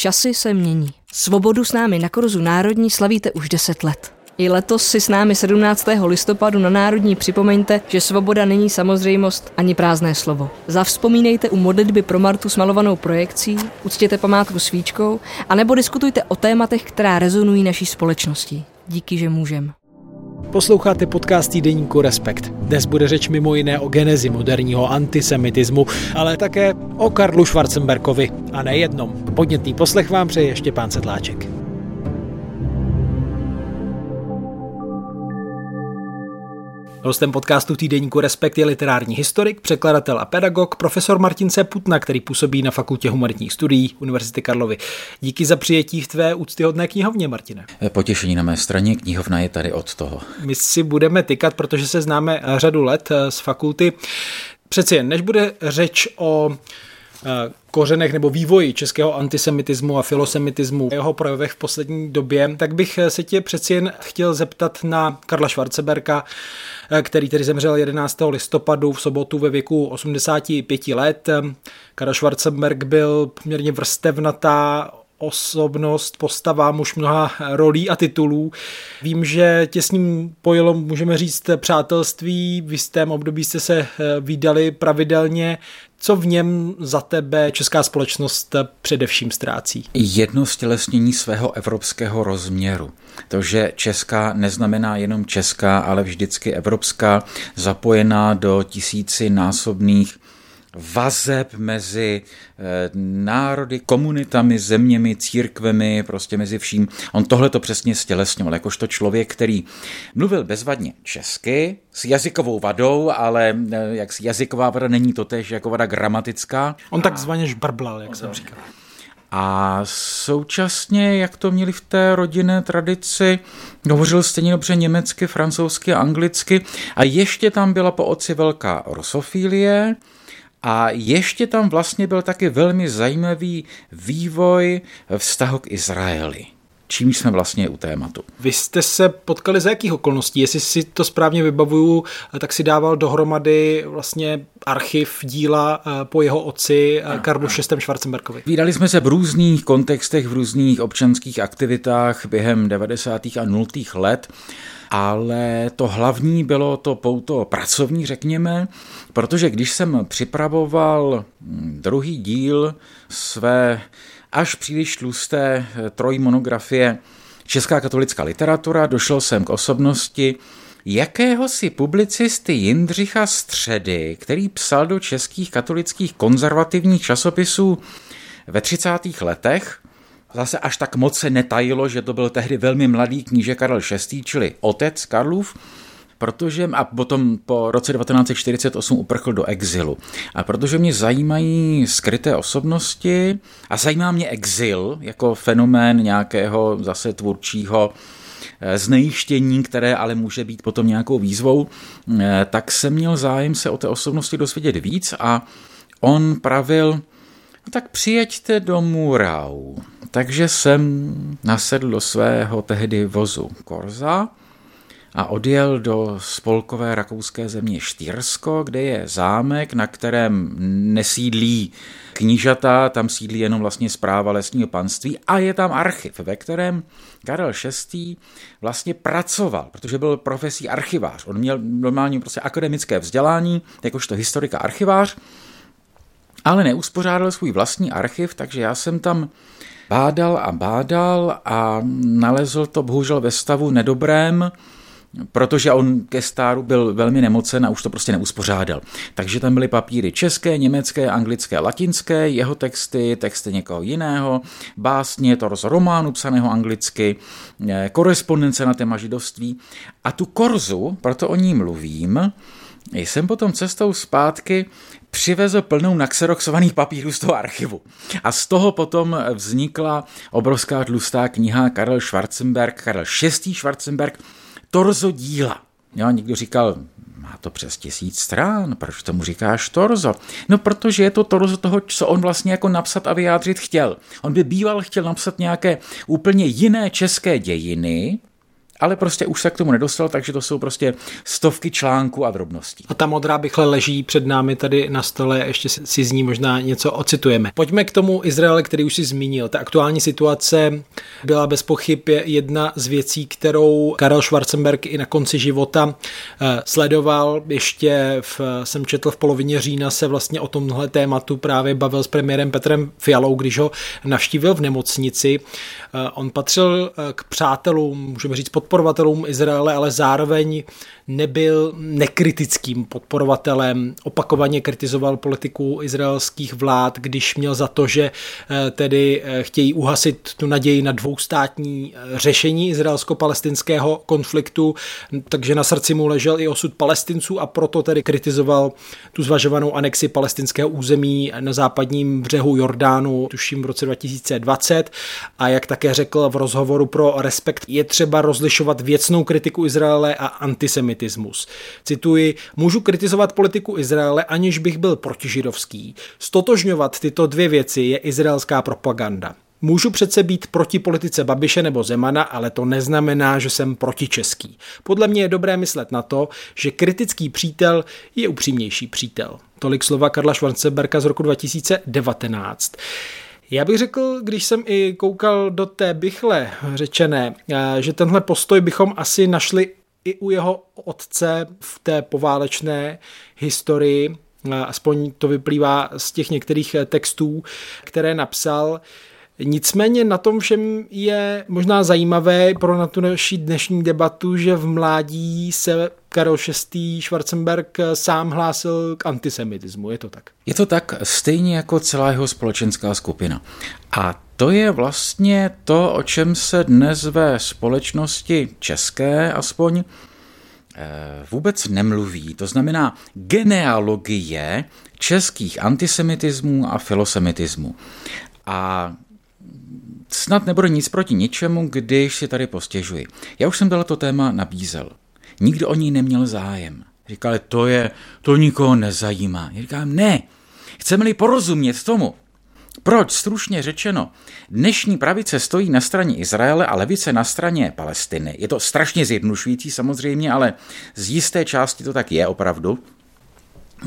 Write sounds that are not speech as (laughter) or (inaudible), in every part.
Časy se mění. Svobodu s námi na Korzu Národní slavíte už 10 let. I letos si s námi 17. listopadu na Národní připomeňte, že svoboda není samozřejmost ani prázdné slovo. Zavzpomínejte u modlitby pro Martu smalovanou projekcí, uctěte památku svíčkou, anebo diskutujte o tématech, která rezonují naší společností. Díky, že můžem. Posloucháte podcast týdeníku Respekt. Dnes bude řeč mimo jiné o genezi moderního antisemitismu, ale také o Karlu Schwarzenberkovi. A nejednom. Podnětný poslech vám přeje Štěpán Sedláček. Hostem podcastu týdeníku Respekt je literární historik, překladatel a pedagog profesor Martin Seputna, který působí na Fakultě humanitních studií Univerzity Karlovy. Díky za přijetí v tvé úctyhodné knihovně, Martine. Potěšení na mé straně, knihovna je tady od toho. My si budeme tykat, protože se známe řadu let eh, z fakulty. Přeci jen, než bude řeč o Eh, kořenech nebo vývoji českého antisemitismu a filosemitismu, jeho projevech v poslední době, tak bych se tě přeci jen chtěl zeptat na Karla Schwarzenberka, eh, který tedy zemřel 11. listopadu v sobotu ve věku 85 let. Karl Schwarzenberg byl poměrně vrstevnatá osobnost, postava, muž mnoha rolí a titulů. Vím, že tě s ním pojilo, můžeme říct, přátelství. V jistém období jste se eh, výdali pravidelně. Co v něm za tebe česká společnost především ztrácí? Jedno stělesnění svého evropského rozměru. To, že česká neznamená jenom česká, ale vždycky evropská, zapojená do tisíci násobných vazeb mezi eh, národy, komunitami, zeměmi, církvemi, prostě mezi vším. On tohle to přesně stělesňoval, jakožto člověk, který mluvil bezvadně česky, s jazykovou vadou, ale eh, jak jazyková vada není to tež jako vada gramatická. On takzvaně žbrblal, jak jsem říkal. A současně, jak to měli v té rodinné tradici, hovořil stejně dobře německy, francouzsky, anglicky a ještě tam byla po oci velká rusofílie, a ještě tam vlastně byl taky velmi zajímavý vývoj vztahu k Izraeli čím jsme vlastně u tématu. Vy jste se potkali za jakých okolností? Jestli si to správně vybavuju, tak si dával dohromady vlastně archiv díla eh, po jeho otci eh, Karlu VI. Schwarzenbergovi. Vídali jsme se v různých kontextech, v různých občanských aktivitách během 90. a 0. let ale to hlavní bylo to pouto pracovní, řekněme, protože když jsem připravoval hm, druhý díl své až příliš tlusté eh, trojmonografie Česká katolická literatura, došel jsem k osobnosti jakéhosi publicisty Jindřicha Středy, který psal do českých katolických konzervativních časopisů ve 30. letech zase až tak moc se netajilo, že to byl tehdy velmi mladý kníže Karel VI, čili otec Karlův, protože a potom po roce 1948 uprchl do exilu. A protože mě zajímají skryté osobnosti a zajímá mě exil jako fenomén nějakého zase tvůrčího eh, znejištění, které ale může být potom nějakou výzvou, eh, tak jsem měl zájem se o té osobnosti dozvědět víc a on pravil, no tak přijeďte do Murau. Takže jsem nasedl do svého tehdy vozu Korza a odjel do spolkové rakouské země Štýrsko, kde je zámek, na kterém nesídlí knížata, tam sídlí jenom vlastně zpráva lesního panství a je tam archiv, ve kterém Karel VI. vlastně pracoval, protože byl profesí archivář. On měl normálně prostě akademické vzdělání, jakožto historika archivář, ale neuspořádal svůj vlastní archiv, takže já jsem tam bádal a bádal a nalezl to bohužel ve stavu nedobrém, protože on ke stáru byl velmi nemocen a už to prostě neuspořádal. Takže tam byly papíry české, německé, anglické, latinské, jeho texty, texty někoho jiného, básně, to z románu psaného anglicky, eh, korespondence na téma židovství. A tu korzu, proto o ní mluvím, jsem potom cestou zpátky přivezl plnou naxeroxovaných papírů z toho archivu. A z toho potom vznikla obrovská tlustá kniha Karel Schwarzenberg, Karel VI. Schwarzenberg, Torzo díla. Jo, někdo říkal, má to přes tisíc strán, proč tomu říkáš torzo? No, protože je to torzo toho, co on vlastně jako napsat a vyjádřit chtěl. On by býval chtěl napsat nějaké úplně jiné české dějiny, ale prostě už se k tomu nedostal, takže to jsou prostě stovky článků a drobností. A ta modrá bychle leží před námi tady na stole, ještě si z ní možná něco ocitujeme. Pojďme k tomu Izraele, který už si zmínil. Ta aktuální situace byla bez pochyb jedna z věcí, kterou Karel Schwarzenberg i na konci života eh, sledoval. Ještě v, jsem četl v polovině října se vlastně o tomhle tématu právě bavil s premiérem Petrem Fialou, když ho navštívil v nemocnici. Eh, on patřil eh, k přátelům, můžeme říct podporovatelům Izraele, ale zároveň nebyl nekritickým podporovatelem, opakovaně kritizoval politiku izraelských vlád, když měl za to, že eh, tedy eh, chtějí uhasit tu naději na dvoustátní eh, řešení izraelsko-palestinského konfliktu, takže na srdci mu ležel i osud palestinců a proto tedy kritizoval tu zvažovanou anexi palestinského území na západním břehu Jordánu, tuším v roce 2020 a jak také řekl v rozhovoru pro Respekt, je třeba rozlišovat věcnou kritiku Izraele a antisemitismus antisemitismus. Cituji, můžu kritizovat politiku Izraele, aniž bych byl protižidovský. Stotožňovat tyto dvě věci je izraelská propaganda. Můžu přece být proti politice Babiše nebo Zemana, ale to neznamená, že jsem protičeský. Podle mě je dobré myslet na to, že kritický přítel je upřímnější přítel. Tolik slova Karla Schwarzenberga z roku 2019. Já bych řekl, když jsem i koukal do té bychle řečené, eh, že tenhle postoj bychom asi našli i u jeho otce v té poválečné historii, aspoň to vyplývá z těch některých textů, které napsal, Nicméně na tom všem je možná zajímavé pro na tu naší dnešní debatu, že v mládí se Karel VI. Schwarzenberg sám hlásil k antisemitismu. Je to tak? Je to tak stejně jako celá jeho společenská skupina. A to je vlastně to, o čem se dnes ve společnosti české aspoň eh, vůbec nemluví. To znamená genealogie českých antisemitismů a filosemitismů. A snad nebude nic proti ničemu, když si tady postěžuji. Já už jsem tohleto téma nabízel. Nikdo o ní neměl zájem. Říkali, to je, to nikoho nezajímá. Já říkám, ne, chceme-li porozumět tomu, proč, stručně řečeno, dnešní pravice stojí na straně Izraele a levice na straně Palestiny? Je to strašně zjednušující samozřejmě, ale z jisté části to tak je opravdu.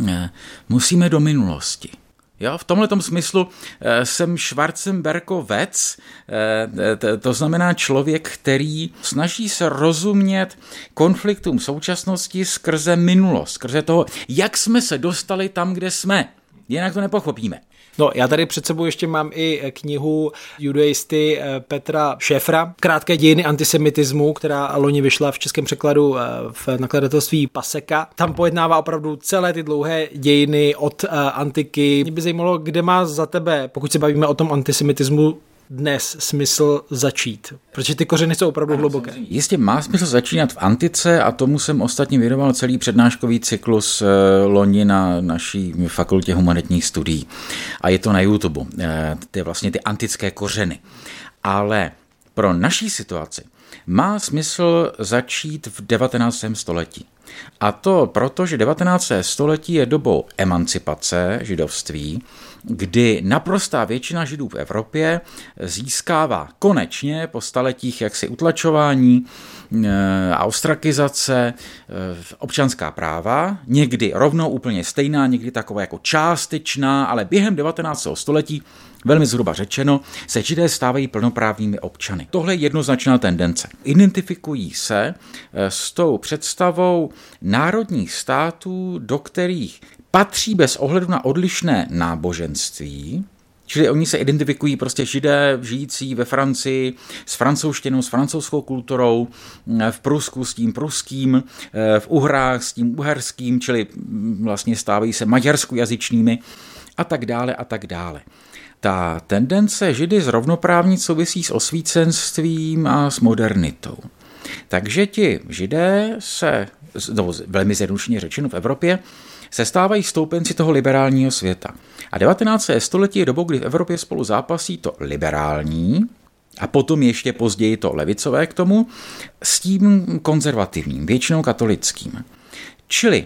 Eh, musíme do minulosti. Jo, v tomhle smyslu e, jsem Schwarzenbergovec, e, to znamená člověk, který snaží se rozumět konfliktům současnosti skrze minulost, skrze toho, jak jsme se dostali tam, kde jsme. Jinak to nepochopíme. No, já tady před sebou ještě mám i knihu judaisty eh, Petra Šefra, Krátké dějiny antisemitismu, která loni vyšla v českém překladu eh, v nakladatelství Paseka. Tam pojednává opravdu celé ty dlouhé dějiny od eh, antiky. Mě by zajímalo, kde má za tebe, pokud se bavíme o tom antisemitismu, dnes smysl začít? Protože ty kořeny jsou opravdu hluboké. Jistě má smysl začínat v antice a tomu jsem ostatně věnoval celý přednáškový cyklus eh, loni na naší fakultě humanitních studií. A je to na YouTube. Eh, ty vlastně ty antické kořeny. Ale pro naší situaci má smysl začít v 19. století. A to proto, že 19. století je dobou emancipace židovství, kdy naprostá většina židů v Evropě získává konečně po staletích jaksi utlačování eh, a ostrakizace eh, občanská práva, někdy rovnou úplně stejná, někdy taková jako částečná, ale během 19. století Velmi zhruba řečeno, se židé stávají plnoprávnými občany. Tohle je jednoznačná tendence. Identifikují se eh, s tou představou národních států, do kterých patří bez ohledu na odlišné náboženství, Čili oni se identifikují prostě židé žijící ve Francii s francouzštinou, s francouzskou kulturou, v Prusku s tím pruským, v Uhrách s tím uherským, čili vlastně stávají se maďarskojazyčnými a tak dále a tak dále. Ta tendence židy zrovnoprávnit souvisí s osvícenstvím a s modernitou. Takže ti židé se, no, velmi zjednodušeně řečeno v Evropě, se stávají stoupenci toho liberálního světa. A 19. století je dobou, kdy v Evropě spolu zápasí to liberální, a potom ještě později to levicové k tomu, s tím konzervativním, většinou katolickým. Čili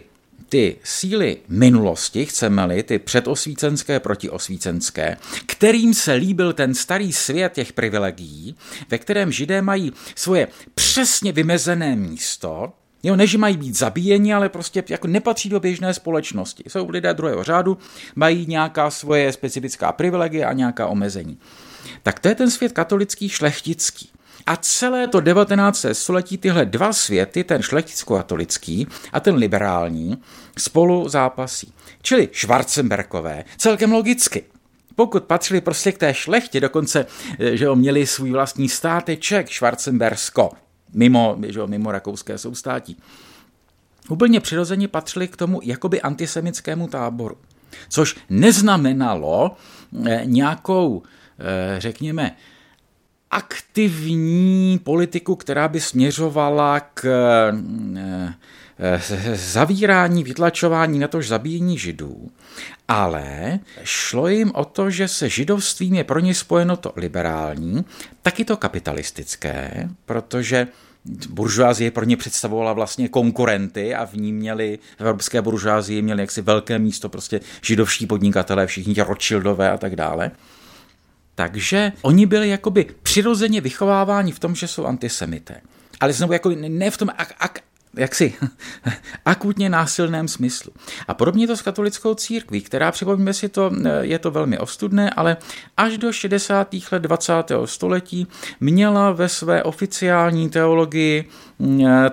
ty síly minulosti, chceme-li, ty předosvícenské, protiosvícenské, kterým se líbil ten starý svět těch privilegií, ve kterém židé mají svoje přesně vymezené místo, Jo, než mají být zabíjeni, ale prostě jako nepatří do běžné společnosti. Jsou lidé druhého řádu, mají nějaká svoje specifická privilegie a nějaká omezení. Tak to je ten svět katolický šlechtický. A celé to 19. století tyhle dva světy, ten šlechticko-katolický a ten liberální, spolu zápasí. Čili Schwarzenbergové, celkem logicky. Pokud patřili prostě k té šlechtě, dokonce, eh, že měli svůj vlastní státeček Schwarzenbersko, mimo, že mimo rakouské soustátí, úplně přirozeně patřili k tomu jakoby antisemickému táboru. Což neznamenalo eh, nějakou, eh, řekněme, aktivní politiku, která by směřovala k eh, eh, zavírání, vytlačování, na tož zabíjení židů, ale šlo jim o to, že se židovstvím je pro ně spojeno to liberální, taky to kapitalistické, protože buržoázie pro ně představovala vlastně konkurenty a v ní měli, v evropské buržoázii měli jaksi velké místo prostě židovští podnikatelé, všichni ti Rothschildové a tak dále. Takže oni byli jakoby přirozeně vychováváni v tom, že jsou antisemité. Ale znovu jako ne v tom ak, ak, jaksi (laughs) akutně násilném smyslu. A podobně to s katolickou církví, která, připomíme si to, je to velmi ostudné, ale až do 60. let 20. století měla ve své oficiální teologii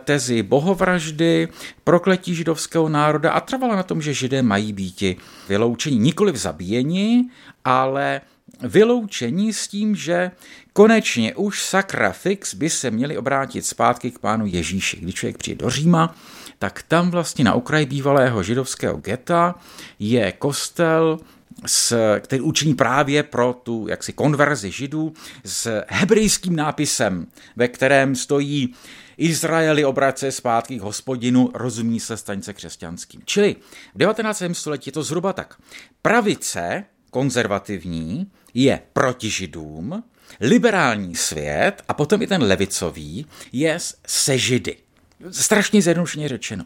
tezi bohovraždy, prokletí židovského národa a trvala na tom, že židé mají být vyloučeni nikoli v zabíjeni, ale vyloučení s tím, že konečně už sakra fix by se měli obrátit zpátky k pánu Ježíši. Když člověk přijde do Říma, tak tam vlastně na okraji bývalého židovského geta je kostel, s, který učiní právě pro tu jaksi konverzi židů s hebrejským nápisem, ve kterém stojí Izraeli obrace zpátky k hospodinu, rozumí se staňce křesťanským. Čili v 19. století je to zhruba tak. Pravice, konzervativní, je proti židům, liberální svět a potom i ten levicový je se židy. Strašně zjednodušeně řečeno.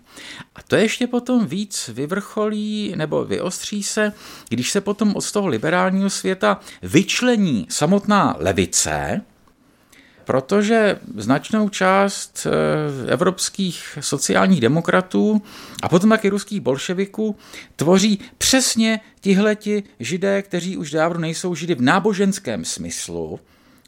A to ještě potom víc vyvrcholí nebo vyostří se, když se potom od toho liberálního světa vyčlení samotná levice, protože značnou část eh, evropských sociálních demokratů a potom taky ruských bolševiků tvoří přesně tihleti židé, kteří už dávno nejsou židy v náboženském smyslu,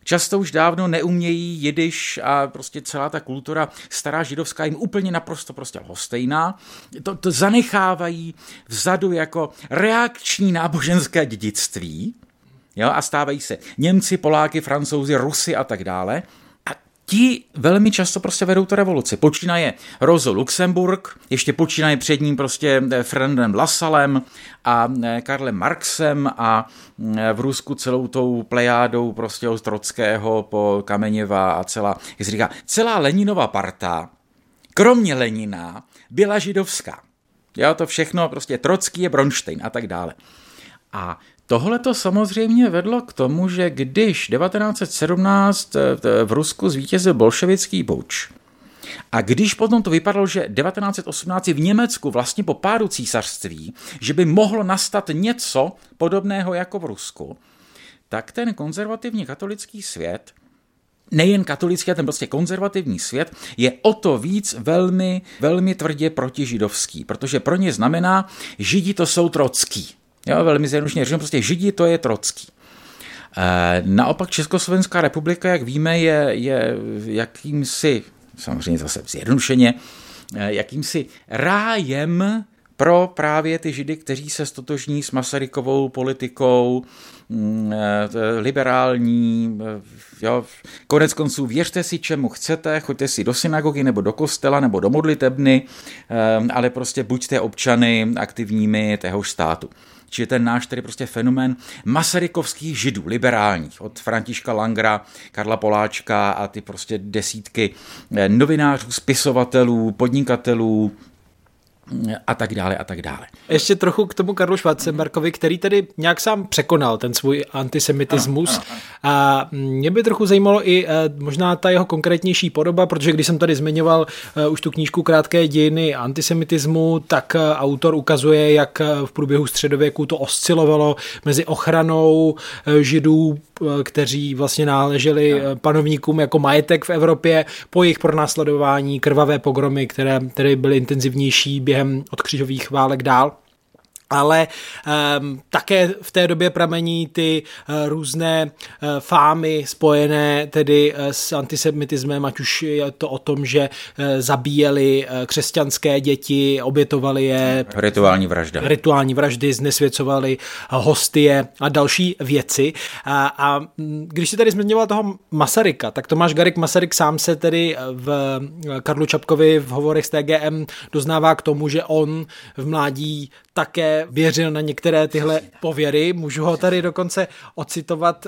Často už dávno neumějí jidiš a prostě celá ta kultura stará židovská jim úplně naprosto prostě lhostejná. To, to zanechávají vzadu jako reakční náboženské dědictví, jo, a stávají se Němci, Poláky, Francouzi, Rusy a tak dále. A ti velmi často prostě vedou tu revoluci. Počínaje Rozo Luxemburg, ještě počínaje před ním prostě eh, Frendem Lasalem a eh, Karlem Marxem a eh, v Rusku celou tou plejádou prostě od Trockého po Kameněva a celá, jak se říká, celá Leninova parta, kromě Lenina, byla židovská. Jo, to všechno, prostě Trocký je Bronstein a tak dále. A Tohle to samozřejmě vedlo k tomu, že když 1917 eh, v Rusku zvítězil bolševický buč, a když potom to vypadalo, že 1918 v Německu vlastně po pádu císařství, že by mohlo nastat něco podobného jako v Rusku, tak ten konzervativní katolický svět nejen katolický, ale ten prostě konzervativní svět je o to víc velmi, velmi tvrdě protižidovský, protože pro ně znamená, židi to jsou trocký. Jo, velmi zjednodušeně řečeno, prostě Židi to je Trocký. E, naopak Československá republika, jak víme, je, je jakýmsi, samozřejmě zase zjednodušeně, e, jakýmsi rájem pro právě ty židy, kteří se stotožní s Masarykovou politikou, mm, e, liberální, jo, konec konců věřte si, čemu chcete, choďte si do synagogy nebo do kostela nebo do modlitebny, ale prostě buďte občany aktivními téhož státu. Či ten náš tedy prostě fenomén masarykovských židů, liberálních, od Františka Langra, Karla Poláčka a ty prostě desítky eh, novinářů, spisovatelů, podnikatelů, a tak dále a tak dále. Ještě trochu k tomu Karlu Schwarzenbergovi, který tedy nějak sám překonal ten svůj antisemitismus. Ano, ano, ano. A mě by trochu zajímalo i eh, možná ta jeho konkrétnější podoba, protože když jsem tady zmiňoval uh, už tu knížku Krátké dějiny antisemitismu, tak uh, autor ukazuje, jak v průběhu středověku to oscilovalo mezi ochranou židů, kteří vlastně náleželi panovníkům jako majetek v Evropě, po jejich pronásledování, krvavé pogromy, které, které byly intenzivnější během během od křižových válek dál ale um, také v té době pramení ty uh, různé uh, fámy spojené tedy uh, s antisemitismem, ať už je to o tom, že uh, zabíjeli uh, křesťanské děti, obětovali je. Rituální vražda. Rituální vraždy, znesvěcovali uh, hostie a další věci. A, a když si tady zmiňoval toho Masaryka, tak Tomáš Garik Masaryk sám se tedy v Karlu Čapkovi v hovorech s TGM doznává k tomu, že on v mládí také věřil na některé tyhle pověry. Můžu ho tady dokonce ocitovat.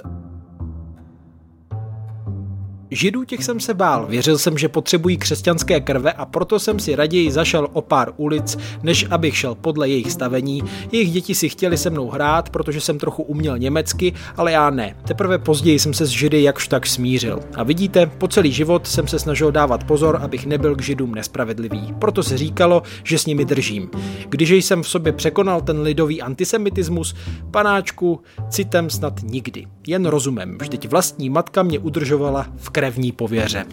Židů těch jsem se bál, věřil jsem, že potřebují křesťanské krve a proto jsem si raději zašel o pár ulic, než abych šel podle jejich stavení. Jejich děti si chtěli se mnou hrát, protože jsem trochu uměl německy, ale já ne. Teprve později jsem se s Židy jakž tak smířil. A vidíte, po celý život jsem se snažil dávat pozor, abych nebyl k Židům nespravedlivý. Proto se říkalo, že s nimi držím. Když jsem v sobě překonal ten lidový antisemitismus, panáčku, citem snad nikdy. Jen rozumem, vždyť vlastní matka mě udržovala v krevní pověře.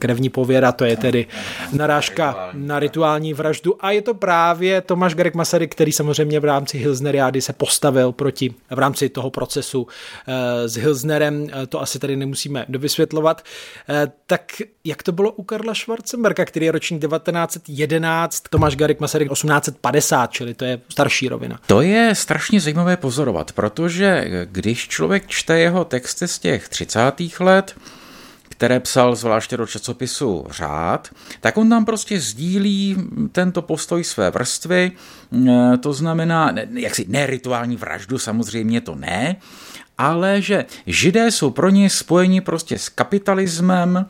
Krevní pověra, to je tedy narážka na rituální vraždu a je to právě Tomáš Garek Masaryk, který samozřejmě v rámci Hilsneriády se postavil proti, v rámci toho procesu eh, s Hilsnerem, eh, to asi tady nemusíme dovysvětlovat. Eh, tak jak to bylo u Karla Schwarzenberga, který je ročník 1911, Tomáš Garek Masaryk 1850, čili to je starší rovina. To je strašně zajímavé pozorovat, protože když člověk čte jeho texty z těch 30. let, které psal zvláště do časopisu Řád, tak on tam prostě sdílí tento postoj své vrstvy, e, to znamená, jaksi ne rituální vraždu, samozřejmě to ne, ale že židé jsou pro ně spojeni prostě s kapitalismem, e,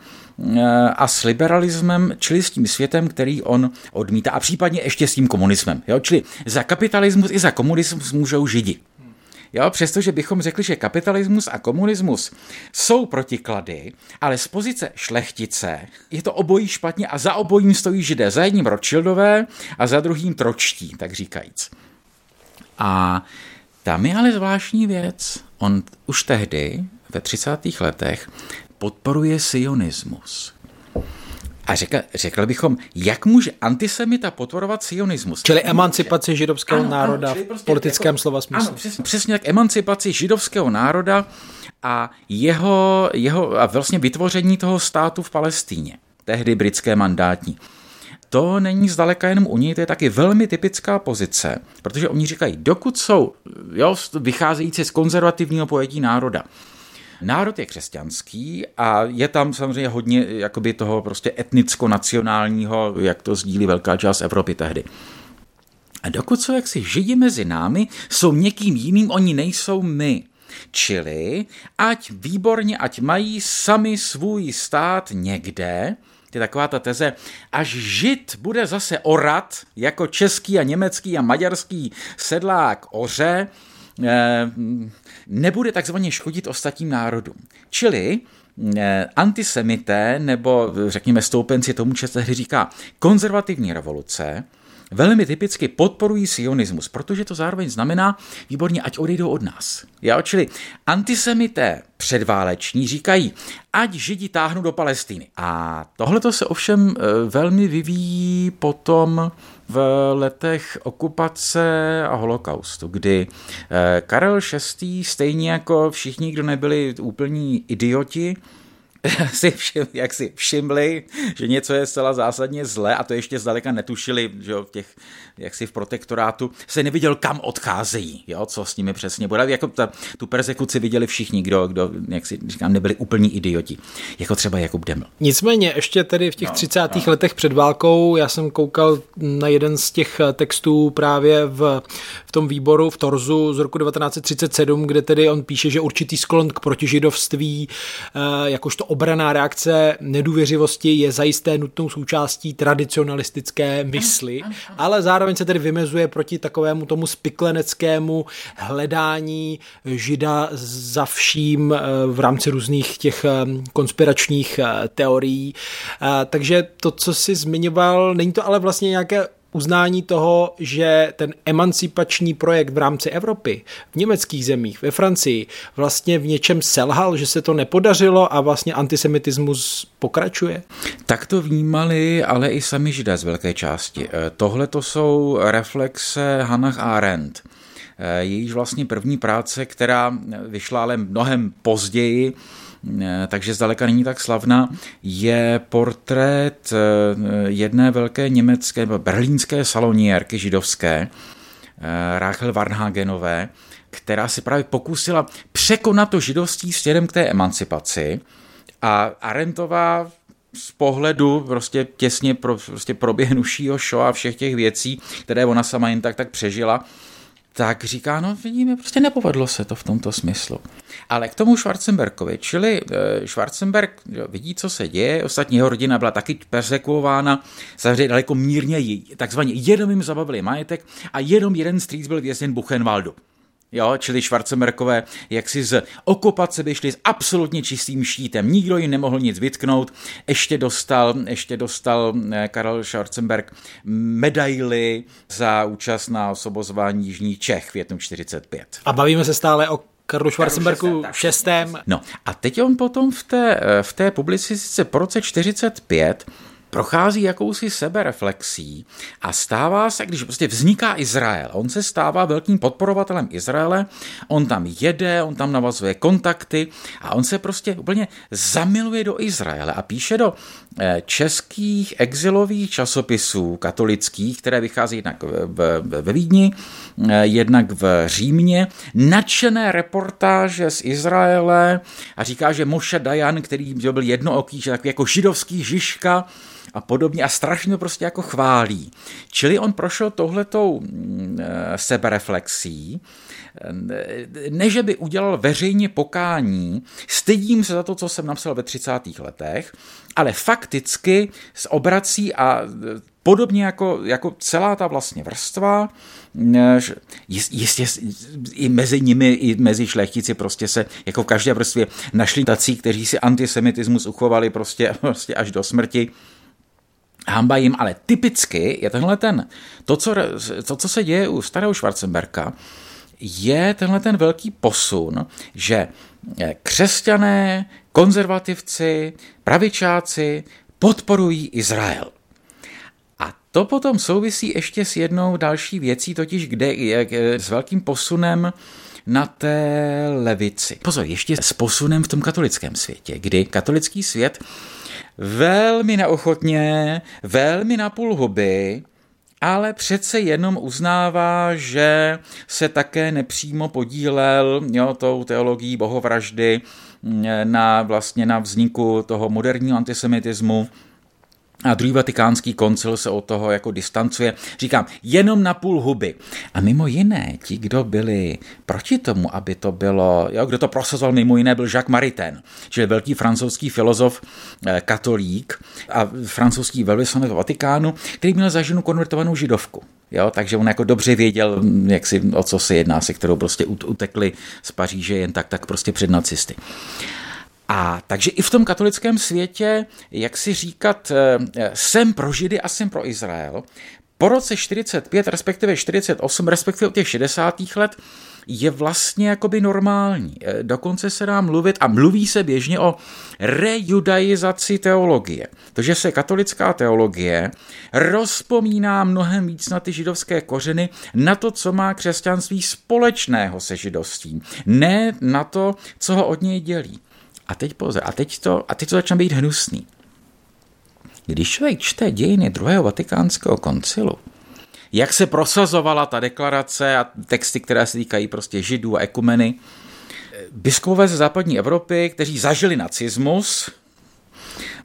a s liberalismem, čili s tím světem, který on odmítá, a případně ještě s tím komunismem. Jo? Čili za kapitalismus i za komunismus můžou židi. Jo, přestože bychom řekli, že kapitalismus a komunismus jsou protiklady, ale z pozice šlechtice je to obojí špatně a za obojím stojí židé. Za jedním Rothschildové a za druhým tročtí, tak říkajíc. A tam je ale zvláštní věc. On už tehdy, ve 30. letech, podporuje sionismus. A řekl, řekl bychom, jak může antisemita podporovat sionismus? Čili emancipaci židovského ano, národa ano, prostě v politickém jako, slova smyslu. Ano, přesně, přesně jak emancipaci židovského národa a jeho, jeho a vlastně vytvoření toho státu v Palestíně, tehdy britské mandátní. To není zdaleka jenom u něj, to je taky velmi typická pozice, protože oni říkají, dokud jsou jo, vycházející z konzervativního pojetí národa, Národ je křesťanský a je tam samozřejmě hodně jakoby toho prostě etnicko-nacionálního, jak to sdílí velká část Evropy tehdy. A dokud jsou jaksi židi mezi námi, jsou někým jiným, oni nejsou my. Čili ať výborně, ať mají sami svůj stát někde, je taková ta teze, až žid bude zase orat, jako český a německý a maďarský sedlák oře, eh, nebude takzvaně škodit ostatním národům. Čili eh, antisemité, nebo řekněme stoupenci tomu, co se říká konzervativní revoluce, velmi typicky podporují sionismus, protože to zároveň znamená, výborně, ať odejdou od nás. Já, čili antisemité předváleční říkají, ať židi táhnou do Palestiny. A tohle se ovšem eh, velmi vyvíjí potom v letech okupace a holokaustu, kdy eh, Karel VI. stejně jako všichni, kdo nebyli úplní idioti, (laughs) si všim, jak si všimli, že něco je zcela zásadně zlé a to ještě zdaleka netušili, že jo, v těch, jak si v protektorátu, se neviděl, kam odcházejí, jo, co s nimi přesně bude. Jako ta, tu persekuci viděli všichni, kdo, kdo, jak si říkám, nebyli úplní idioti, jako třeba Jakub Deml. Nicméně, ještě tedy v těch no, 30. No. letech před válkou, já jsem koukal na jeden z těch textů právě v, v tom výboru v Torzu z roku 1937, kde tedy on píše, že určitý sklon k protižidovství, eh, jakožto obraná reakce nedůvěřivosti je zajisté nutnou součástí tradicionalistické mysli, ale zároveň se tedy vymezuje proti takovému tomu spikleneckému hledání žida za vším eh, v rámci různých těch eh, konspiračních eh, teorií. Takže to, co si zmiňoval, není to ale vlastně nějaké uznání toho, že ten emancipační projekt v rámci Evropy, v německých zemích, ve Francii, vlastně v něčem selhal, že se to nepodařilo a vlastně antisemitismus pokračuje? Tak to vnímali ale i sami židé z velké části. Eh, tohle to jsou reflexe Hannah Arendt. Eh, jejíž vlastně první práce, která vyšla ale mnohem později, takže zdaleka není tak slavná, je portrét eh, jedné velké německé, berlínské saloniérky židovské, eh, Rachel Varnhagenové, která se právě pokusila překonat to židovství směrem k té emancipaci a Arentová z pohledu prostě těsně pro, prostě proběhnušího show a všech těch věcí, které ona sama jen tak tak přežila, tak říká, no vidíme, prostě nepovedlo se to v tomto smyslu. Ale k tomu Schwarzenbergovi, čili eh, Schwarzenberg vidí, co se děje, ostatní jeho rodina byla taky persekuována, samozřejmě daleko mírněji, takzvaně jenom jim zabavili majetek a jenom jeden strýc byl vězněn Buchenwaldu. Jo, čili Schwarzenbergové jak si z okupace vyšli s absolutně čistým štítem. Nikdo jim nemohl nic vytknout. Ještě dostal, ještě dostal eh, Karel Schwarzenberg medaily za účast na osobozování Jižní Čech v květnu 45. A bavíme se stále o Karlu Schwarzenbergu šestém. No a teď on potom v té, eh, v té publicistice po roce 45 prochází jakousi sebereflexí a stává se, když prostě vzniká Izrael, on se stává velkým podporovatelem Izraele, on tam jede, on tam navazuje kontakty a on se prostě úplně zamiluje do Izraele a píše do eh, českých exilových časopisů katolických, které vychází jednak ve Vídni, eh, jednak v Římě, nadšené reportáže z Izraele a říká, že Moše Dayan, který byl jednooký, že takový jako židovský Žižka, a podobně a strašně prostě jako chválí. Čili on prošel tohletou mm, eh, sebereflexí, ne, že by udělal veřejně pokání, stydím se za to, co jsem napsal ve 30. letech, ale fakticky s obrací a eh, podobně jako, jako celá ta vlastně vrstva, eh, jistě i mezi nimi, i mezi šlechtici prostě se, jako v každé vrstvě, našli tací, kteří si antisemitismus uchovali prostě, (laughs) prostě až do smrti. Hamba jim, ale typicky je tenhle ten, to co, to, co se děje u starého Schwarzenberka, je tenhle ten velký posun, že eh, křesťané, konzervativci, pravičáci podporují Izrael. A to potom souvisí ještě s jednou další věcí, totiž kde je eh, s velkým posunem na té levici. Pozor, ještě s posunem v tom katolickém světě, kdy katolický svět velmi neochotně, velmi na půl huby, ale přece jenom uznává, že se také nepřímo podílel jo, tou teologií bohovraždy na, vlastně na vzniku toho moderního antisemitismu a druhý vatikánský koncil se od toho jako distancuje. Říkám, jenom na půl huby. A mimo jiné, ti, kdo byli proti tomu, aby to bylo, jo, kdo to prosazoval mimo jiné, byl Jacques Maritain, čili velký francouzský filozof, eh, katolík a francouzský velvyslanec Vatikánu, který měl za ženu konvertovanou židovku. Jo, takže on jako dobře věděl, jak si, o co se jedná, se kterou prostě utekli z Paříže jen tak, tak prostě před nacisty. A takže i v tom katolickém světě, jak si říkat, eh, jsem pro Židy a jsem pro Izrael, po roce 45, respektive 48, respektive od těch 60. let, je vlastně jakoby normální. Eh, dokonce se dá mluvit a mluví se běžně o rejudaizaci teologie. To, že se katolická teologie rozpomíná mnohem víc na ty židovské kořeny, na to, co má křesťanství společného se židovstvím, ne na to, co ho od něj dělí. A teď pozor, a teď to, a teď to začne být hnusný. Když člověk čte dějiny druhého vatikánského koncilu, jak se prosazovala ta deklarace a texty, které se týkají prostě židů a ekumeny, biskupové ze západní Evropy, kteří zažili nacismus,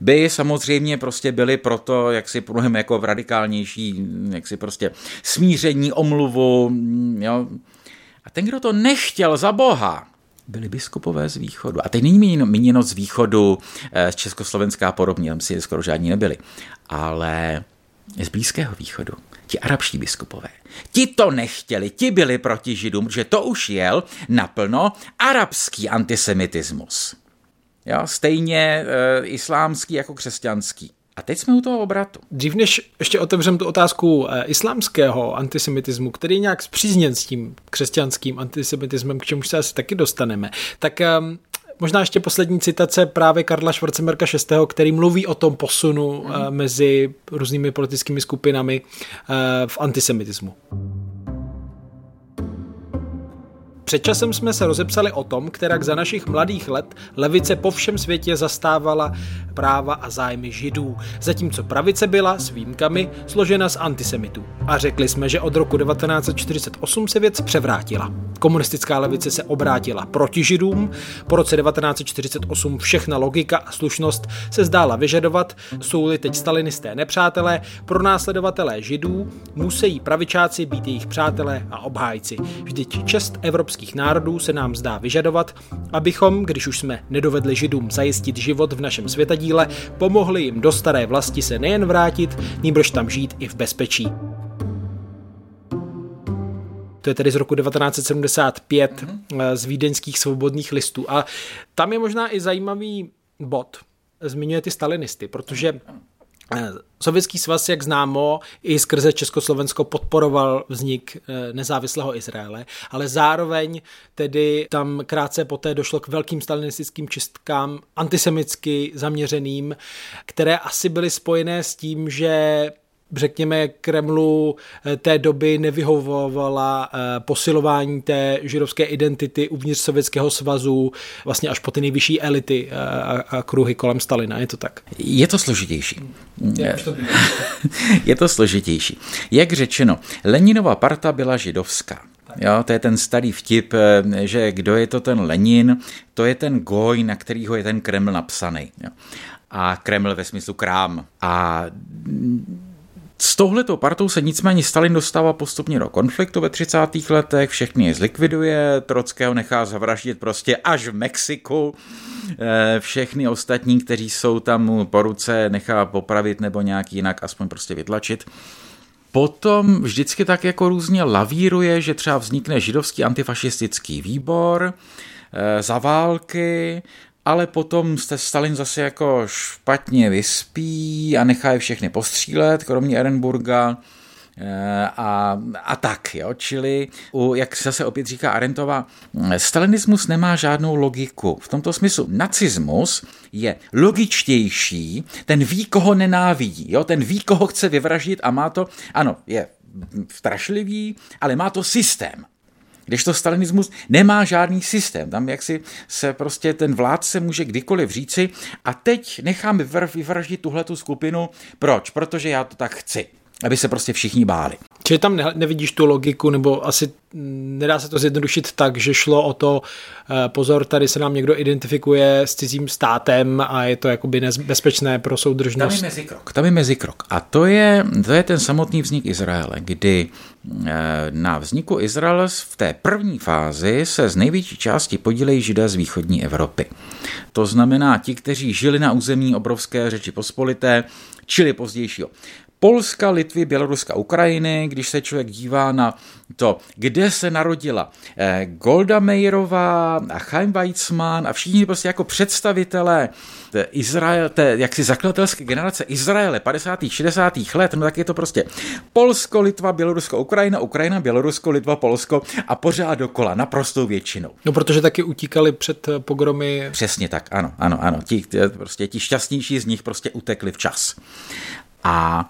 by samozřejmě prostě byli proto, jak si mnohem jako radikálnější, jak si prostě smíření, omluvu, jo. A ten, kdo to nechtěl za boha, byli biskupové z východu. A teď není míněno, míněno z východu, eh, z Československá a podobně, tam si skoro žádní nebyli, ale z Blízkého východu. Ti arabští biskupové. Ti to nechtěli, ti byli proti židům, že to už jel naplno arabský antisemitismus. Jo, stejně e, islámský jako křesťanský. A teď jsme u toho obratu. Dřív než ještě otevřem tu otázku e, islámského antisemitismu, který je nějak zpřízněn s tím křesťanským antisemitismem, k čemu se asi taky dostaneme, tak e, Možná ještě poslední citace právě Karla Schwarzenberga VI., který mluví o tom posunu mm. mezi různými politickými skupinami v antisemitismu. Před časem jsme se rozepsali o tom, kterak za našich mladých let levice po všem světě zastávala práva a zájmy židů, zatímco pravice byla s výjimkami složena z antisemitů. A řekli jsme, že od roku 1948 se věc převrátila. Komunistická levice se obrátila proti židům, po roce 1948 všechna logika a slušnost se zdála vyžadovat, jsou-li teď stalinisté nepřátelé, pro následovatelé židů musí pravičáci být jejich přátelé a obhájci. Vždyť čest evropských národů se nám zdá vyžadovat, abychom, když už jsme nedovedli židům zajistit život v našem světadíle, pomohli jim do staré vlasti se nejen vrátit, níbrž tam žít i v bezpečí. To je tedy z roku 1975 mm-hmm. z vídeňských svobodných listů. A tam je možná i zajímavý bod. Zmiňuje ty stalinisty, protože eh, Sovětský svaz, jak známo, i skrze Československo podporoval vznik eh, nezávislého Izraele, ale zároveň tedy tam krátce poté došlo k velkým stalinistickým čistkám antisemicky zaměřeným, které asi byly spojené s tím, že řekněme, Kremlu eh, té doby nevyhovovala eh, posilování té židovské identity uvnitř Sovětského svazu, vlastně až po ty nejvyšší elity eh, a, kruhy kolem Stalina. Je to tak? Je to složitější. Je, to, (laughs) je to složitější. Jak řečeno, Leninova parta byla židovská. Jo, to je ten starý vtip, že kdo je to ten Lenin, to je ten goj, na kterýho je ten Kreml napsaný. Jo. A Kreml ve smyslu krám. A s touhletou partou se nicméně Stalin dostává postupně do konfliktu ve 30. letech, všechny je zlikviduje, Trockého nechá zavraždit prostě až v Mexiku, eh, všechny ostatní, kteří jsou tam po ruce, nechá popravit nebo nějak jinak aspoň prostě vytlačit. Potom vždycky tak jako různě lavíruje, že třeba vznikne židovský antifašistický výbor, eh, za války ale potom se Stalin zase jako špatně vyspí a nechá je všechny postřílet, kromě Ehrenburga eh, a, a tak, jo, čili u, jak zase opět říká Arentova, stalinismus nemá žádnou logiku. V tomto smyslu nacismus je logičtější, ten ví, koho nenávidí, jo, ten ví, koho chce vyvraždit a má to, ano, je strašlivý, ale má to systém. Když to stalinismus nemá žádný systém, tam jak si se prostě ten vládce může kdykoliv říci a teď necháme vyvraždit tuhletu skupinu. Proč? Protože já to tak chci aby se prostě všichni báli. Čili tam nevidíš tu logiku, nebo asi nedá se to zjednodušit tak, že šlo o to, eh, pozor, tady se nám někdo identifikuje s cizím státem a je to jakoby bezpečné pro soudržnost. Tam je mezikrok. Tam je mezikrok. A to je, to je ten samotný vznik Izraele, kdy eh, na vzniku Izraele v té první fázi se z největší části podílejí židé z východní Evropy. To znamená ti, kteří žili na území obrovské řeči pospolité, čili pozdějšího Polska, Litvy, Běloruska, Ukrajiny, když se člověk dívá na to, kde se narodila eh, Golda Meirová a Chaim Weizmann a všichni prostě jako představitelé Izrael, té jaksi zakladatelské generace Izraele 50. 60. let, no tak je to prostě Polsko, Litva, Bělorusko, Ukrajina, Ukrajina, Bělorusko, Litva, Polsko a pořád dokola, naprostou většinou. No protože taky utíkali před eh, pogromy. Přesně tak, ano, ano, ano. Ti, prostě ti šťastnější z nich prostě utekli včas. A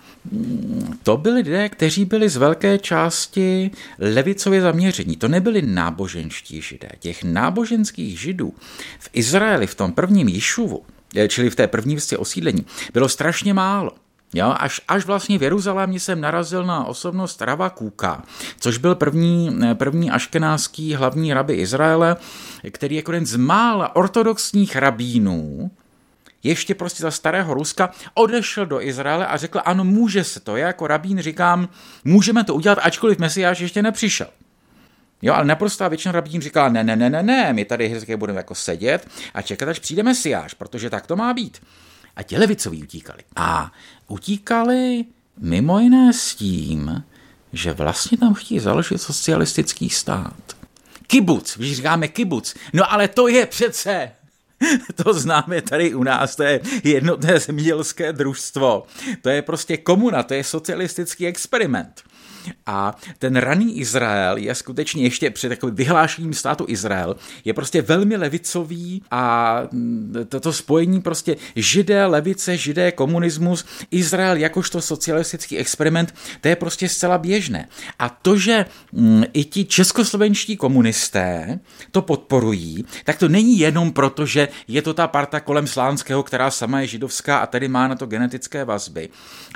to byli lidé, kteří byli z velké části levicově zaměření. To nebyli náboženští židé. Těch náboženských židů v Izraeli v tom prvním Jišuvu, eh, čili v té první vstě osídlení, bylo strašně málo. Jo, až, až vlastně v Jeruzalémě jsem narazil na osobnost Rava Kuka, což byl první, eh, první aškenáský hlavní rabi Izraele, který jako jeden z mála ortodoxních rabínů, ještě prostě za starého Ruska, odešel do Izraele a řekl, ano, může se to. Já jako rabín říkám, můžeme to udělat, ačkoliv Mesiáš ještě nepřišel. Jo, ale naprostá většina rabín říkala, ne, ne, ne, ne, ne, my tady budeme jako sedět a čekat, až přijde Mesiáš, protože tak to má být. A ti levicoví utíkali. A utíkali mimo jiné s tím, že vlastně tam chtějí založit socialistický stát. Kibuc, když říkáme kibuc, no ale to je přece (laughs) to známe tady u nás, to je jednotné zemědělské družstvo. To je prostě komuna, to je socialistický experiment. A ten raný Izrael je skutečně ještě před takovým vyhlášením státu Izrael, je prostě velmi levicový a toto spojení prostě židé, levice, židé, komunismus, Izrael jakožto socialistický experiment, to je prostě zcela běžné. A to, že mm, i ti českoslovenští komunisté to podporují, tak to není jenom proto, že je to ta parta kolem Slánského, která sama je židovská a tedy má na to genetické vazby,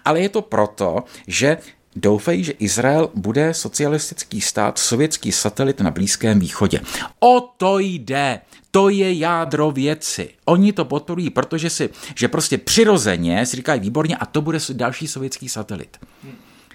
ale je to proto, že doufají, že Izrael bude socialistický stát, sovětský satelit na Blízkém východě. O to jde. To je jádro věci. Oni to podporují, protože si, že prostě přirozeně si říkají výborně a to bude další sovětský satelit.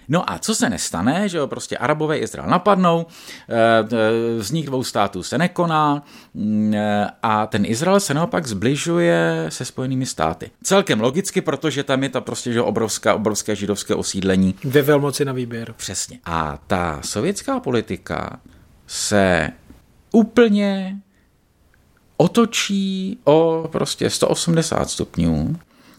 No a co se nestane, že jo, prostě Arabové Izrael napadnou, eh, eh, vznik dvou států se nekoná mm, eh, a ten Izrael se naopak zbližuje se spojenými státy. Celkem logicky, protože tam je ta prostě že obrovská, obrovské židovské osídlení. Ve velmoci na výběr. Přesně. A ta sovětská politika se úplně otočí o prostě 180 stupňů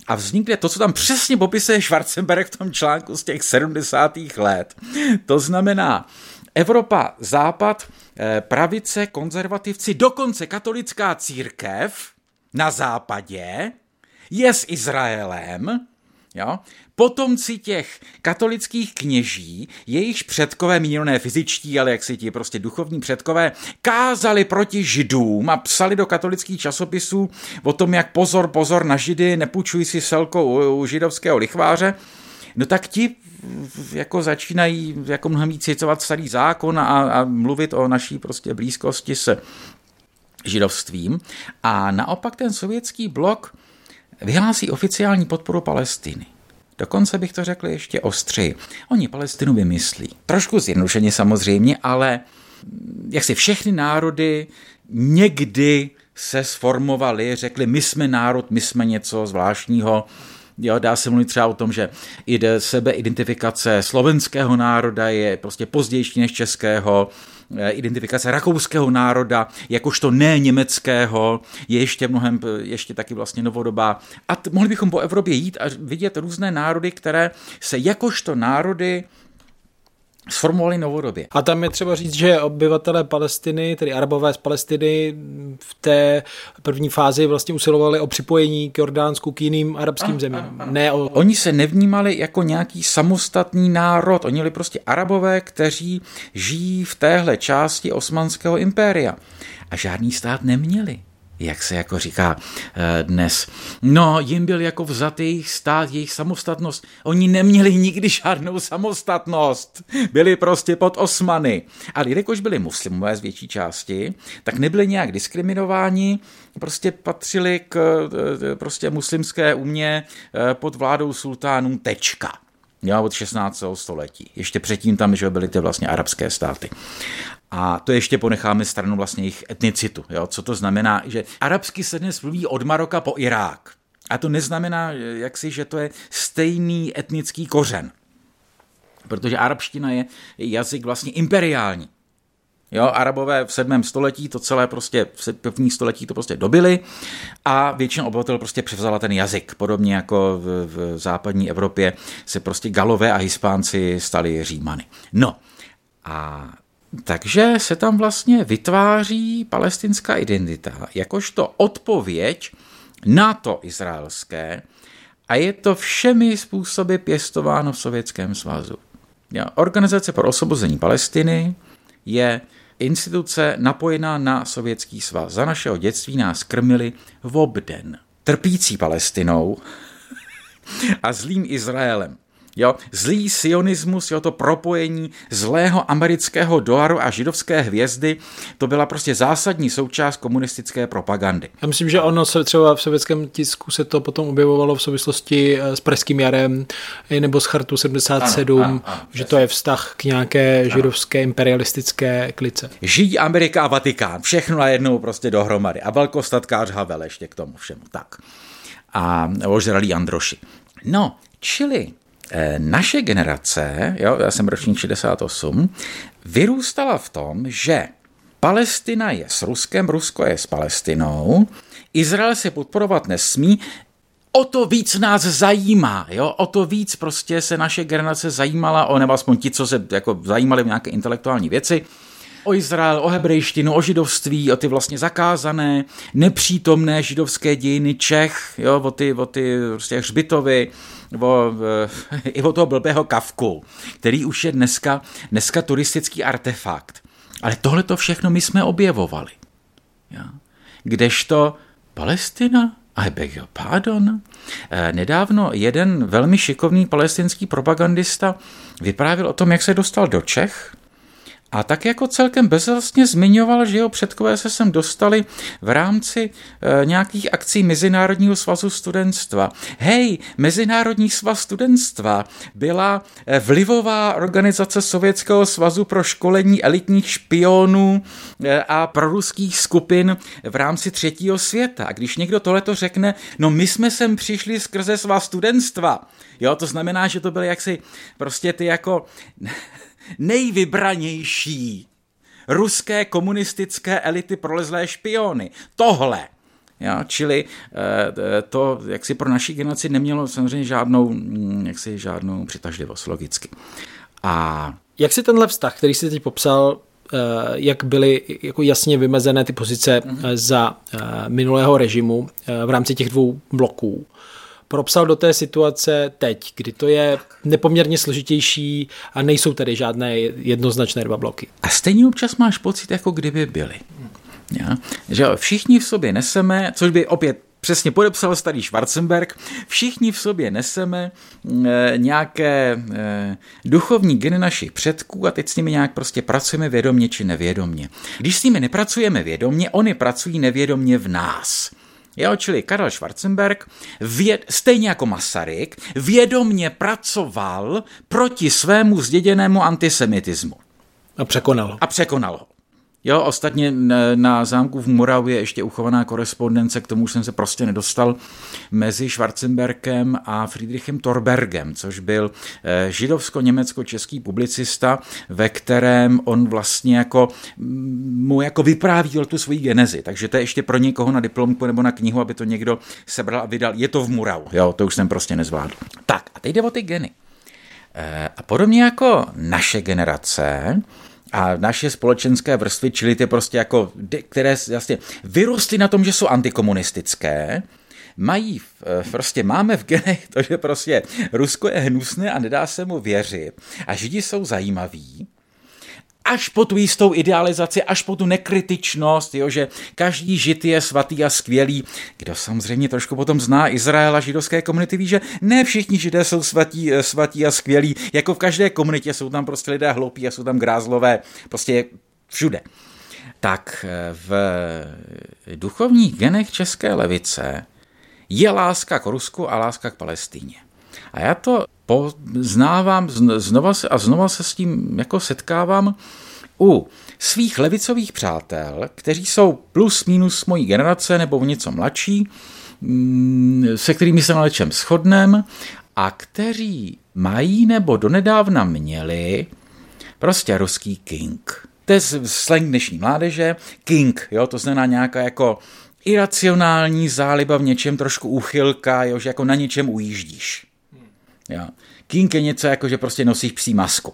a vznikne to, co tam přesně popisuje Schwarzenberg v tom článku z těch 70. let. To znamená, Evropa, Západ, eh, pravice, konzervativci, dokonce katolická církev na západě je s Izraelem, jo? potomci těch katolických kněží, jejichž předkové, míněno ne fyzičtí, ale jak si ti prostě duchovní předkové, kázali proti židům a psali do katolických časopisů o tom, jak pozor, pozor na židy, nepůjčuj si selkou u, u židovského lichváře, no tak ti jako začínají jako mnohem víc citovat starý zákon a, a mluvit o naší prostě blízkosti s židovstvím. A naopak ten sovětský blok vyhlásí oficiální podporu Palestiny. Dokonce bych to řekl ještě ostřeji. Oni Palestinu vymyslí. Trošku zjednodušeně samozřejmě, ale jak si všechny národy někdy se sformovali, řekli, my jsme národ, my jsme něco zvláštního, Jo, dá se mluvit třeba o tom, že ide sebeidentifikace slovenského národa je prostě pozdější než českého, Eh, identifikace rakouského národa, jakožto ne německého, je ještě mnohem, ještě taky vlastně novodobá. A t- mohli bychom po Evropě jít a vidět různé národy, které se jakožto národy sformovali novodobě. A tam je třeba říct, že obyvatelé Palestiny, tedy Arabové z Palestiny, v té první fázi vlastně usilovali o připojení k Jordánsku k jiným arabským a, zemím. A, a. Ne o... Oni se nevnímali jako nějaký samostatný národ. Oni byli prostě Arabové, kteří žijí v téhle části osmanského impéria. A žádný stát neměli jak se jako říká eh, dnes. No, jim byl jako vzat jejich stát, jejich samostatnost. Oni neměli nikdy žádnou samostatnost. Byli prostě pod osmany. Ale jelikož byli muslimové z větší části, tak nebyli nějak diskriminováni, prostě patřili k eh, prostě muslimské umě eh, pod vládou sultánů tečka. Jo, od 16. století. Ještě předtím tam, že byly ty vlastně arabské státy. A to ještě ponecháme stranu vlastně jejich etnicitu. Jo? Co to znamená, že arabsky se dnes mluví od Maroka po Irák. A to neznamená, jaksi, že to je stejný etnický kořen. Protože arabština je jazyk vlastně imperiální. Jo, Arabové v sedmém století to celé prostě, v první století to prostě dobili a většina obyvatel prostě převzala ten jazyk. Podobně jako v, v západní Evropě se prostě Galové a Hispánci stali Římany. No a takže se tam vlastně vytváří palestinská identita, jakožto odpověď na to izraelské a je to všemi způsoby pěstováno v Sovětském svazu. Organizace pro osvobození Palestiny je instituce napojená na Sovětský svaz. Za našeho dětství nás krmili v obden. Trpící Palestinou (laughs) a zlým Izraelem. Jo, zlý sionismus, jo, to propojení zlého amerického dolaru a židovské hvězdy, to byla prostě zásadní součást komunistické propagandy. Já myslím, že ono se třeba v sovětském tisku se to potom objevovalo v souvislosti eh, s Pražským jarem nebo s Chartu 77, ano, ano, ano, že to je vztah k nějaké ano. židovské imperialistické klice. Žijí Amerika a Vatikán, všechno najednou prostě dohromady. A velkostatkář Havel ještě k tomu všemu. Tak. A ožralí Androši. No, čili Eh, naše generace, jo, já jsem ročník 68, vyrůstala v tom, že Palestina je s Ruskem, Rusko je s Palestinou, Izrael se podporovat nesmí, o to víc nás zajímá, jo? o to víc prostě se naše generace zajímala, o nebo aspoň ti, co se jako zajímali v nějaké intelektuální věci, o Izrael, o hebrejštinu, o židovství, o ty vlastně zakázané, nepřítomné židovské dějiny Čech, jo? o ty, o ty prostě hřbitovy, o, (laughs) i o toho blbého kavku, který už je dneska, dneska turistický artefakt. Ale tohle to všechno my jsme objevovali. Ja. Kdežto Palestina, I beg your pardon. Eh, nedávno jeden velmi šikovný palestinský propagandista vyprávěl o tom, jak se dostal do Čech a tak jako celkem bezvlastně zmiňoval, že jeho předkové se sem dostali v rámci e, nějakých akcí Mezinárodního svazu studentstva. Hej, Mezinárodní svaz studentstva byla e, vlivová organizace Sovětského svazu pro školení elitních špionů e, a proruských skupin v rámci třetího světa. A když někdo tohleto řekne, no my jsme sem přišli skrze svaz studentstva, jo, to znamená, že to byly jaksi prostě ty jako nejvybranější ruské komunistické elity prolezlé špiony. Tohle. Ja, čili eh, to, jak si pro naší generaci nemělo samozřejmě žádnou, mm, jak si žádnou přitažlivost logicky. A jak si tenhle vztah, který jsi teď popsal, eh, jak byly jako jasně vymezené ty pozice mm-hmm. za minulého režimu v rámci těch dvou bloků, propsal do té situace teď, kdy to je nepoměrně složitější a nejsou tady žádné jednoznačné dva bloky. A stejně občas máš pocit, jako kdyby byly. Ja? Že všichni v sobě neseme, což by opět přesně podepsal starý Schwarzenberg, všichni v sobě neseme e, nějaké e, duchovní geny našich předků a teď s nimi nějak prostě pracujeme vědomně či nevědomně. Když s nimi nepracujeme vědomně, oni pracují nevědomně v nás. Jo, čili Karel Schwarzenberg, věd, stejně jako Masaryk, vědomně pracoval proti svému zděděnému antisemitismu. A překonal ho. A překonal ho. Jo, ostatně na zámku v Moravě je ještě uchovaná korespondence, k tomu jsem se prostě nedostal, mezi Schwarzenbergem a Friedrichem Torbergem, což byl eh, židovsko-německo-český publicista, ve kterém on vlastně jako mu jako vyprávěl tu svoji genezi. Takže to je ještě pro někoho na diplomku nebo na knihu, aby to někdo sebral a vydal. Je to v Murau. Jo, to už jsem prostě nezvládl. Tak, a teď jde o ty geny. Eh, a podobně jako naše generace, a naše společenské vrstvy, čili ty prostě jako, které vlastně vyrostly na tom, že jsou antikomunistické, mají, prostě máme v genech to, že prostě Rusko je hnusné a nedá se mu věřit. A Židi jsou zajímaví, až po tu jistou idealizaci, až po tu nekritičnost, jo, že každý žid je svatý a skvělý. Kdo samozřejmě trošku potom zná Izrael a židovské komunity, ví, že ne všichni židé jsou svatí, svatí a skvělí. Jako v každé komunitě jsou tam prostě lidé hloupí a jsou tam grázlové, prostě všude. Tak eh, v duchovních genech české levice je láska k Rusku a láska k Palestíně. A já to poznávám znova se, a znova se s tím jako setkávám u svých levicových přátel, kteří jsou plus minus mojí generace nebo něco mladší, mm, se kterými se na něčem shodnem a kteří mají nebo donedávna měli prostě ruský king. To je slang dnešní mládeže. King, jo, to znamená nějaká jako iracionální záliba v něčem, trošku úchylka, jo, že jako na něčem ujíždíš. Jo. King je něco jako, že prostě nosíš psí masku.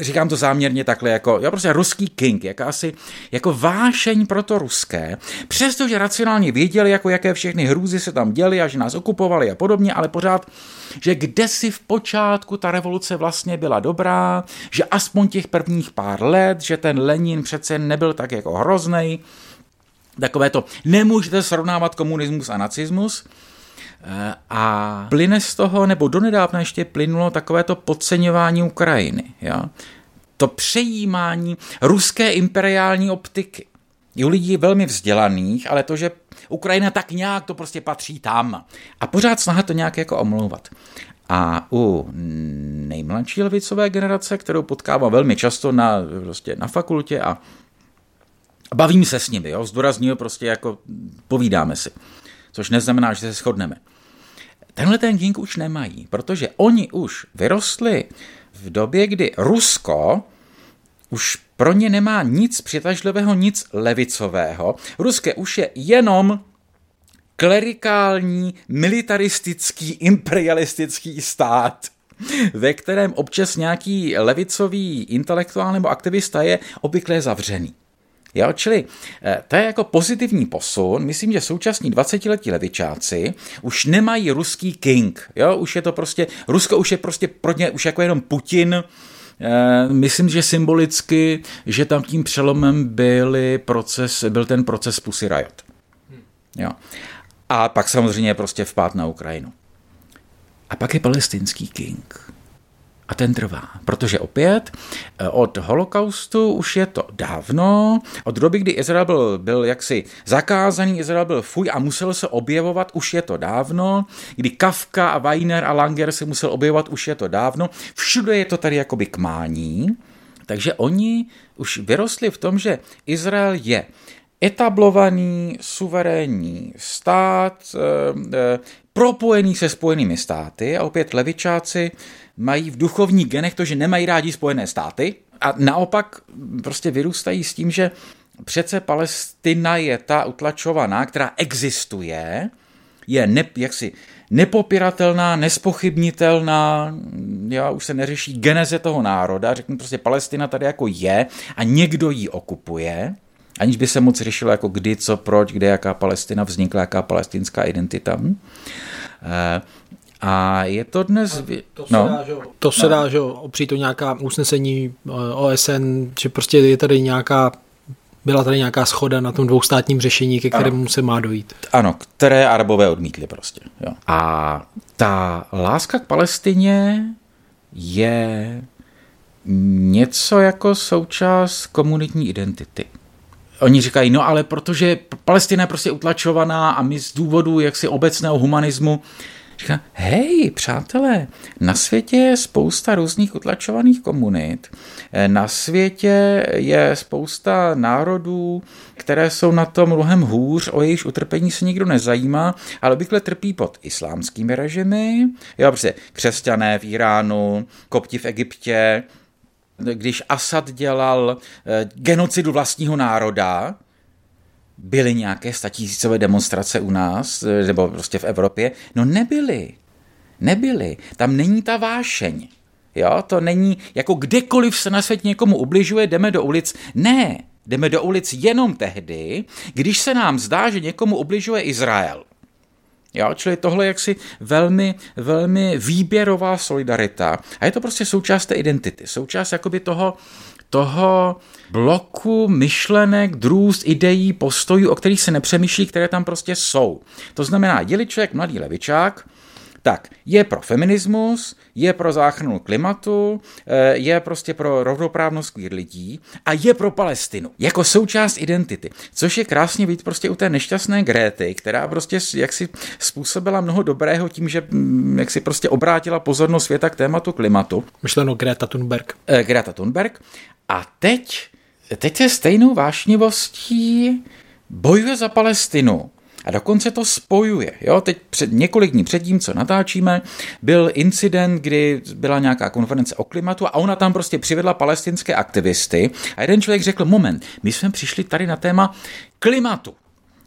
Říkám to záměrně takhle jako, jo, prostě ruský king, jakási jako vášeň pro to ruské, přestože racionálně věděli, jako jaké všechny hrůzy se tam děly a že nás okupovali a podobně, ale pořád, že kde si v počátku ta revoluce vlastně byla dobrá, že aspoň těch prvních pár let, že ten Lenin přece nebyl tak jako hroznej, takové to, nemůžete srovnávat komunismus a nacismus, a plyne z toho, nebo donedávna ještě plynulo takovéto podceňování Ukrajiny. Jo? To přejímání ruské imperiální optiky. U lidí velmi vzdělaných, ale to, že Ukrajina tak nějak, to prostě patří tam. A pořád snaha to nějak jako omlouvat. A u nejmladší levicové generace, kterou potkávám velmi často na, prostě na fakultě a bavím se s nimi, jo, prostě jako povídáme si, což neznamená, že se shodneme. Tenhle ten king už nemají, protože oni už vyrostli v době, kdy Rusko už pro ně nemá nic přitažlivého, nic levicového. Ruské už je jenom klerikální, militaristický, imperialistický stát, ve kterém občas nějaký levicový intelektuál nebo aktivista je obvykle zavřený. Jo, čili eh, to je jako pozitivní posun. Myslím, že současní 20-letí levičáci už nemají ruský king. Jo, už je to prostě, Rusko už je prostě pro ně už jako jenom Putin, eh, Myslím, že symbolicky, že tam tím přelomem byly proces, byl ten proces Pussy Riot. Jo. A pak samozřejmě prostě vpád na Ukrajinu. A pak je palestinský king. A ten trvá, protože opět eh, od holokaustu už je to dávno, od doby, kdy Izrael byl, byl jaksi zakázaný, Izrael byl fuj a musel se objevovat, už je to dávno, kdy Kafka a Weiner a Langer se musel objevovat, už je to dávno, všude je to tady jakoby kmání, takže oni už vyrostli v tom, že Izrael je etablovaný suverénní stát, eh, eh, propojený se spojenými státy a opět levičáci mají v duchovních genech to, že nemají rádi spojené státy a naopak prostě vyrůstají s tím, že přece Palestina je ta utlačovaná, která existuje, je ne, jaksi nepopiratelná, nespochybnitelná, já už se neřeší geneze toho národa, řeknu prostě Palestina tady jako je a někdo ji okupuje, aniž by se moc řešilo jako kdy, co, proč, kde, jaká Palestina vznikla, jaká palestinská identita. E, a je to dnes... To se no. dá, že, to se no. dá, že opřít to nějaká usnesení eh, OSN, že prostě je tady nějaká byla tady nějaká schoda na tom dvoustátním řešení, ke kterému ano. se má dojít. Ano, které Arabové odmítli prostě. Jo. A ta láska k Palestině je něco jako součást komunitní identity. Oni říkají, no ale protože Palestina je prostě utlačovaná a my z důvodu jaksi obecného humanismu Říká, hej, přátelé, na světě je spousta různých utlačovaných komunit, na světě je spousta národů, které jsou na tom mnohem hůř, o jejich utrpení se nikdo nezajímá, ale obvykle trpí pod islámskými režimy, jo, prostě křesťané v Iránu, kopti v Egyptě, když Asad dělal eh, genocidu vlastního národa, byly nějaké statisícové demonstrace u nás, eh, nebo prostě v Evropě? No nebyly. Nebyly. Tam není ta vášeň. Jo, to není jako kdekoliv se na světě někomu ubližuje, jdeme do ulic. Ne, jdeme do ulic jenom tehdy, když se nám zdá, že někomu ubližuje Izrael. Jo, čili tohle jaksi velmi, velmi výběrová solidarita. A je to prostě součást té identity, součást jakoby toho, toho bloku myšlenek, drůst, ideí, postojů, o kterých se nepřemýšlí, které tam prostě jsou. To znamená, je člověk mladý levičák, tak je pro feminismus, je pro záchranu klimatu, eh, je prostě pro rovnoprávnost queer lidí a je pro Palestinu jako součást identity, což je krásně vidět prostě u té nešťastné Gréty, která prostě jaksi způsobila mnoho dobrého tím, že mm, jak si prostě obrátila pozornost světa k tématu klimatu. Myšleno Greta Thunberg. Eh, Greta Thunberg. A teď, teď se stejnou vášnivostí bojuje za Palestinu. A dokonce to spojuje. Jo? Teď před několik dní předtím, co natáčíme, byl incident, kdy byla nějaká konference o klimatu a ona tam prostě přivedla palestinské aktivisty a jeden člověk řekl, moment, my jsme přišli tady na téma klimatu,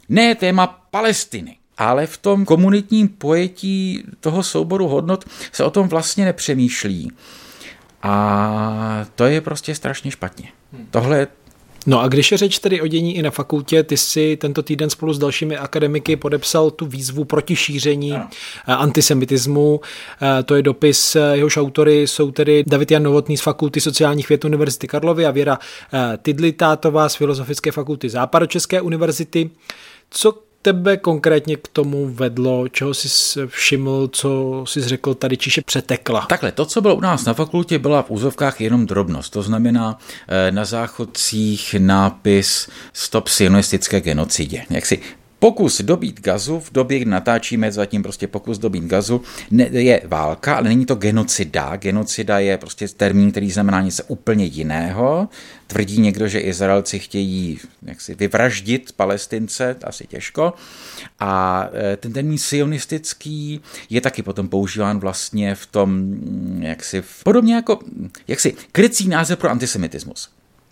ne téma Palestiny. Ale v tom komunitním pojetí toho souboru hodnot se o tom vlastně nepřemýšlí. A to je prostě strašně špatně. Tohle No a když je řeč tedy o dění i na fakultě, ty si tento týden spolu s dalšími akademiky podepsal tu výzvu proti šíření no. antisemitismu. Eh, to je dopis, eh, jehož autory jsou tedy David Jan Novotný z Fakulty sociálních věd Univerzity Karlovy a Věra Tidlitátová z Filozofické fakulty Západočeské univerzity. Co tebe konkrétně k tomu vedlo, čeho jsi všiml, co jsi řekl, tady Čiše přetekla? Takhle, to, co bylo u nás na fakultě, byla v úzovkách jenom drobnost. To znamená eh, na záchodcích nápis Stop sionistické genocidě. Jak si Pokus dobít gazu v době, kdy natáčíme, zatím prostě pokus dobít gazu, ne, je válka, ale není to genocida. Genocida je prostě termín, který znamená něco úplně jiného. Tvrdí někdo, že Izraelci chtějí jaksi vyvraždit palestince, asi těžko. A e, ten termín sionistický je taky potom používán vlastně v tom, jaksi, podobně jako, jaksi, krycí název pro antisemitismus.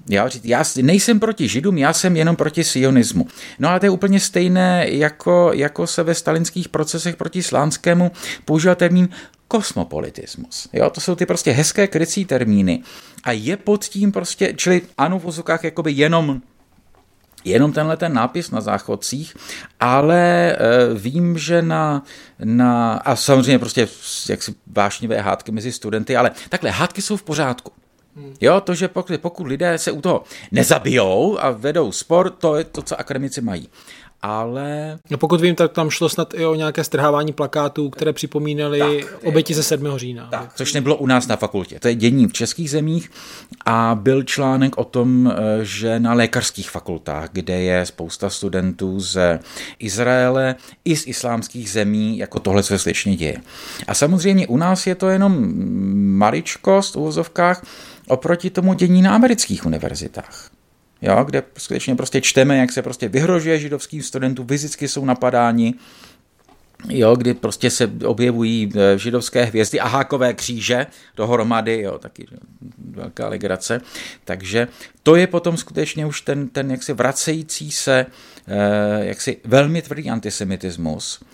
Já, já nejsem proti židům, já jsem jenom proti sionismu. No ale to je úplně stejné, jako, jako se ve stalinských procesech proti slánskému používal termín kosmopolitismus. Jo, to jsou ty prostě hezké krycí termíny. A je pod tím prostě, čili ano v vozokách jakoby jenom jenom tenhle ten nápis na záchodcích, ale e, vím, že na, na, a samozřejmě prostě jaksi vášnivé hádky mezi studenty, ale takhle, hádky jsou v pořádku. Jo, to, že pokud, pokud lidé se u toho nezabijou a vedou spor, to je to, co akademici mají ale... No pokud vím, tak tam šlo snad i o nějaké strhávání plakátů, které připomínaly oběti ze 7. října. Tak, což nebylo u nás na fakultě. To je dění v českých zemích a byl článek o tom, eh, že na lékařských fakultách, kde je spousta studentů z Izraele i z islámských zemí, jako tohle se skutečně děje. A samozřejmě u nás je to jenom maličkost v uvozovkách oproti tomu dění na amerických univerzitách jo, kde skutečně prostě čteme, jak se prostě vyhrožuje židovským studentům, fyzicky jsou napadáni, jo, kdy prostě se objevují e, židovské hvězdy a hákové kříže dohromady, jo, taky velká legrace. Takže to je potom skutečně už ten, ten jaksi vracející se, eh, jaksi velmi tvrdý antisemitismus,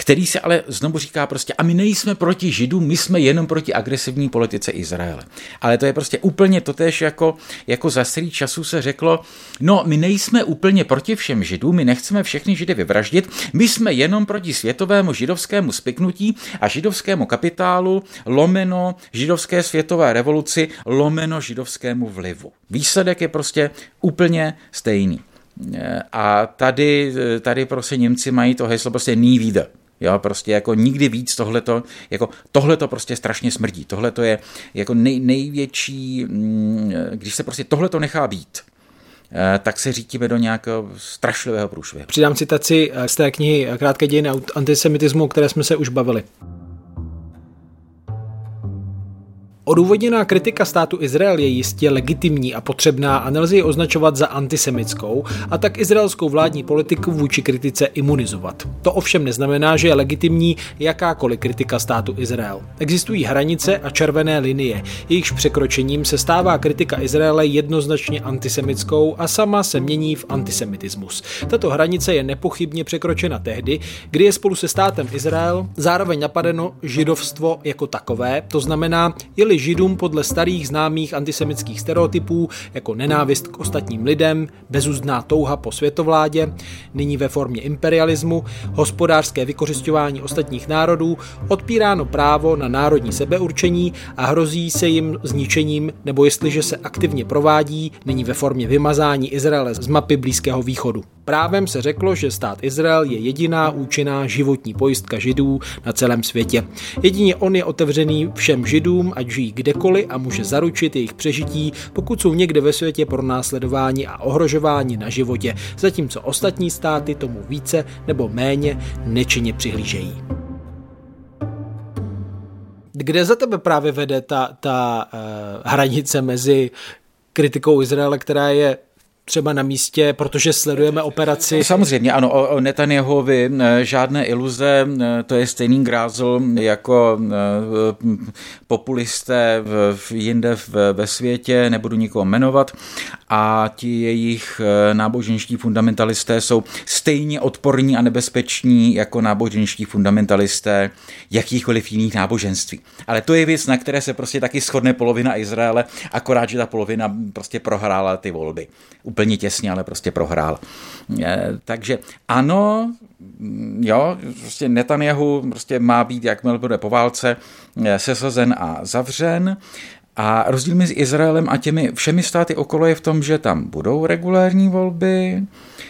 který se ale znovu říká prostě, a my nejsme proti židům, my jsme jenom proti agresivní politice Izraele. Ale to je prostě úplně totéž, jako, jako za starý času se řeklo, no my nejsme úplně proti všem židům, my nechceme všechny židy vyvraždit, my jsme jenom proti světovému židovskému spiknutí a židovskému kapitálu, lomeno židovské světové revoluci, lomeno židovskému vlivu. Výsledek je prostě úplně stejný. A tady, tady prostě Němci mají to heslo prostě nie wieder. Jo, prostě jako nikdy víc tohleto, jako tohleto prostě strašně smrdí. Tohleto je jako nej, největší, mm, když se prostě tohleto nechá být, eh, tak se řítíme do nějakého strašlivého průšvihu. Přidám citaci z té knihy Krátké dějiny antisemitismu, o které jsme se už bavili. Odůvodněná kritika státu Izrael je jistě legitimní a potřebná a nelze ji označovat za antisemickou a tak izraelskou vládní politiku vůči kritice imunizovat. To ovšem neznamená, že je legitimní jakákoliv kritika státu Izrael. Existují hranice a červené linie, jejichž překročením se stává kritika Izraele jednoznačně antisemickou a sama se mění v antisemitismus. Tato hranice je nepochybně překročena tehdy, kdy je spolu se státem Izrael zároveň napadeno židovstvo jako takové, to znamená, židům podle starých známých antisemických stereotypů jako nenávist k ostatním lidem, bezúzdná touha po světovládě, nyní ve formě imperialismu, hospodářské vykořišťování ostatních národů, odpíráno právo na národní sebeurčení a hrozí se jim zničením, nebo jestliže se aktivně provádí, nyní ve formě vymazání Izraele z mapy Blízkého východu. Právem se řeklo, že stát Izrael je jediná účinná životní pojistka židů na celém světě. Jedině on je otevřený všem židům, ať žijí kdekoliv a může zaručit jejich přežití, pokud jsou někde ve světě pro následování a ohrožování na životě, zatímco ostatní státy tomu více nebo méně nečinně přihlížejí. Kde za tebe právě vede ta, ta uh, hranice mezi kritikou Izraele, která je třeba na místě, protože sledujeme operaci. Samozřejmě, ano, o Netanyahovi eh, žádné iluze, eh, to je stejný grázl jako eh, populisté v, jinde ve světě, nebudu nikoho jmenovat, a ti jejich náboženští fundamentalisté jsou stejně odporní a nebezpeční jako náboženští fundamentalisté jakýchkoliv jiných náboženství. Ale to je věc, na které se prostě taky shodne polovina Izraele, akorát, že ta polovina prostě prohrála ty volby úplně těsně, ale prostě prohrál. Eh, takže ano, jo, prostě Netanyahu prostě má být, jakmile bude po válce, eh, sesazen a zavřen A rozdíl mezi Izraelem a těmi všemi státy okolo je v tom, že tam budou regulární volby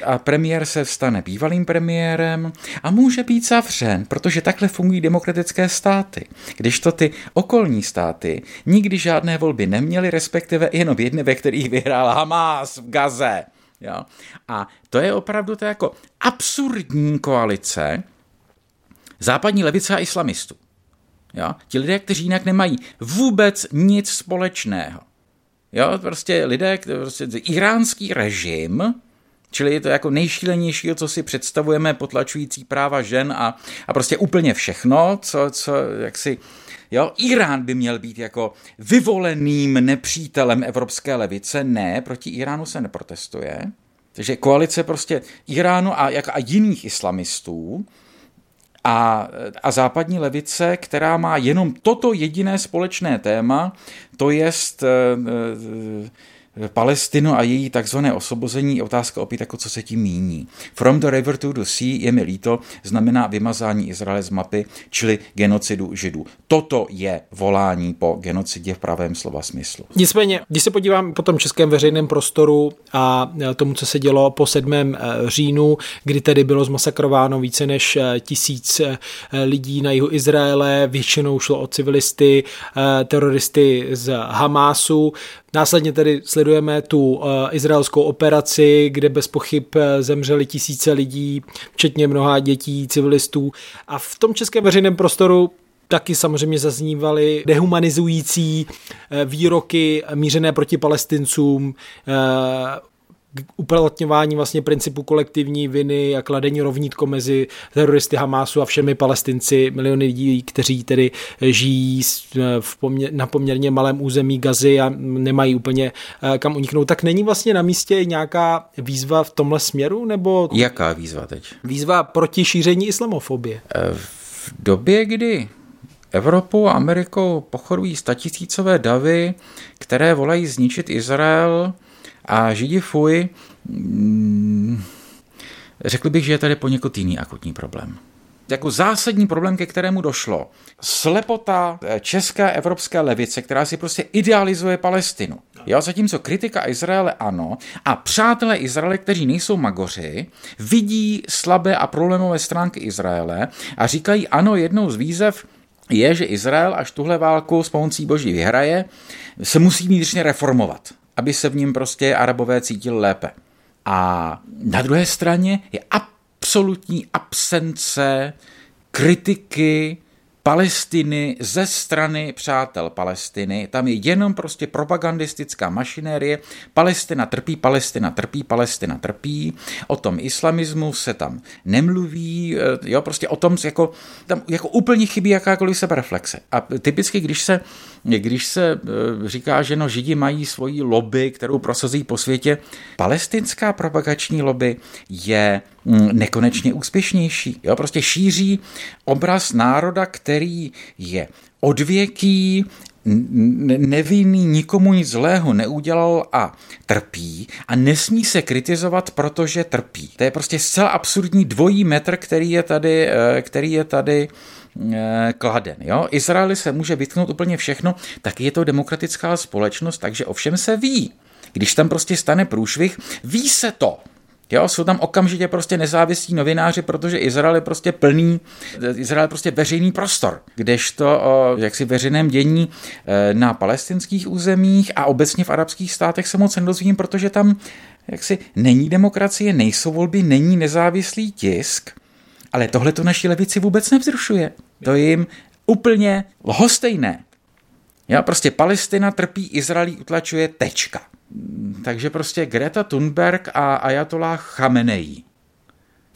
a premiér se stane bývalým premiérem a může být zavřen, protože takhle fungují demokratické státy. Když to ty okolní státy nikdy žádné volby neměly, respektive jenom jedny, ve kterých vyhrál Hamas v Gaze. Jo? A to je opravdu to jako absurdní koalice západní levice a islamistů. Jo? Ti lidé, kteří jinak nemají vůbec nic společného. Jo, prostě lidé, prostě iránský režim, čili je to jako nejšílenější, co si představujeme, potlačující práva žen a, a prostě úplně všechno, co, co jak si, jo, Irán by měl být jako vyvoleným nepřítelem evropské levice, ne, proti Iránu se neprotestuje, takže koalice prostě Iránu a, jak, a jiných islamistů, a, a západní levice, která má jenom toto jediné společné téma, to jest e, e, Palestinu a její takzvané osvobození, otázka opět jako co se tím míní. From the river to the sea je mi líto, znamená vymazání Izraele z mapy, čili genocidu židů. Toto je volání po genocidě v pravém slova smyslu. Nicméně, když se podívám po tom českém veřejném prostoru a tomu, co se dělo po 7. Eh, říjnu, kdy tedy bylo zmasakrováno více než eh, tisíc lidí na jihu Izraele, většinou šlo o civilisty, teroristy z Hamásu, Následně tedy sledujeme tu uh, izraelskou operaci, kde bez pochyb eh, zemřeli tisíce lidí, včetně mnoha dětí, civilistů. A v tom českém veřejném prostoru taky samozřejmě zaznívaly dehumanizující eh, výroky mířené proti palestincům, uplatňování vlastně principu kolektivní viny a kladení rovnítko mezi teroristy Hamásu a všemi palestinci, miliony lidí, kteří tedy žijí v poměr, na poměrně malém území Gazy a nemají úplně eh, kam uniknout, tak není vlastně na místě nějaká výzva v tomhle směru? nebo Jaká výzva teď? Výzva proti šíření islamofobie. Eh, v době, kdy Evropou a Amerikou pochodují statisícové davy, které volají zničit Izrael, a Židi fuj, mm, řekl bych, že je tady poněkud jiný akutní problém jako zásadní problém, ke kterému došlo. Slepota eh, české evropské levice, která si prostě idealizuje Palestinu. Jo, zatímco kritika Izraele ano, a přátelé Izraele, kteří nejsou magoři, vidí slabé a problémové stránky Izraele a říkají ano, jednou z výzev je, že Izrael, až tuhle válku s pomocí boží vyhraje, se musí vnitřně reformovat aby se v ním prostě arabové cítili lépe. A na druhé straně je absolutní absence kritiky Palestiny ze strany přátel Palestiny. Tam je jenom prostě propagandistická mašinérie. Palestina trpí, Palestina trpí, Palestina trpí. O tom islamismu se tam nemluví. Eh, jo, prostě o tom jako, tam jako úplně chybí jakákoliv sebereflexe. A typicky, když se, když se eh, říká, že no, Židi mají svoji lobby, kterou prosazují po světě, palestinská propagační lobby je nekonečně úspěšnější. Jo, prostě šíří obraz národa, který je odvěký, nevinný, nikomu nic zlého neudělal a trpí a nesmí se kritizovat, protože trpí. To je prostě zcela absurdní dvojí metr, který je tady, eh, který je tady eh, kladen. Jo? Izraeli se může vytknout úplně všechno, tak je to demokratická společnost, takže ovšem se ví. Když tam prostě stane průšvih, ví se to. Jo, jsou tam okamžitě prostě nezávislí novináři, protože Izrael je prostě plný, Izrael je prostě veřejný prostor, kdežto o jaksi veřejném dění e, na palestinských územích a obecně v arabských státech se moc nedozvím, protože tam jaksi není demokracie, nejsou volby, není nezávislý tisk, ale tohle to naší levici vůbec nevzrušuje. To jim úplně lhostejné. Jo, prostě Palestina trpí, Izrael utlačuje, tečka. Takže prostě Greta Thunberg a Ayatollah Chamenei.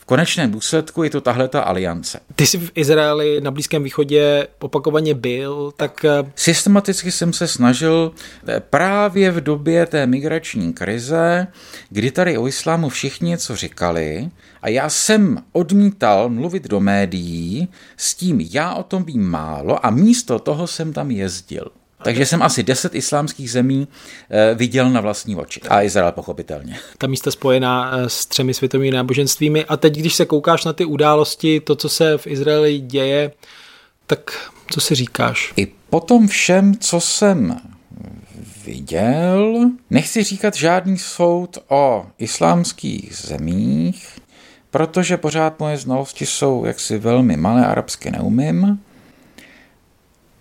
V konečném důsledku je to tahle ta aliance. Ty jsi v Izraeli na Blízkém východě opakovaně byl, tak... Eh, Systematicky jsem se snažil eh, právě v době té migrační krize, kdy tady o islámu všichni něco říkali a já jsem odmítal mluvit do médií s tím, já o tom vím málo a místo toho jsem tam jezdil. Takže jsem asi deset islámských zemí eh, viděl na vlastní oči. A Izrael pochopitelně. (laughs) Ta místa spojená eh, s třemi světovými náboženstvími. A teď, když se koukáš na ty události, to, co se v Izraeli děje, tak co si říkáš? I po tom všem, co jsem viděl. Nechci říkat žádný soud o islámských zemích, protože pořád moje znalosti jsou jaksi velmi malé, arabsky neumím,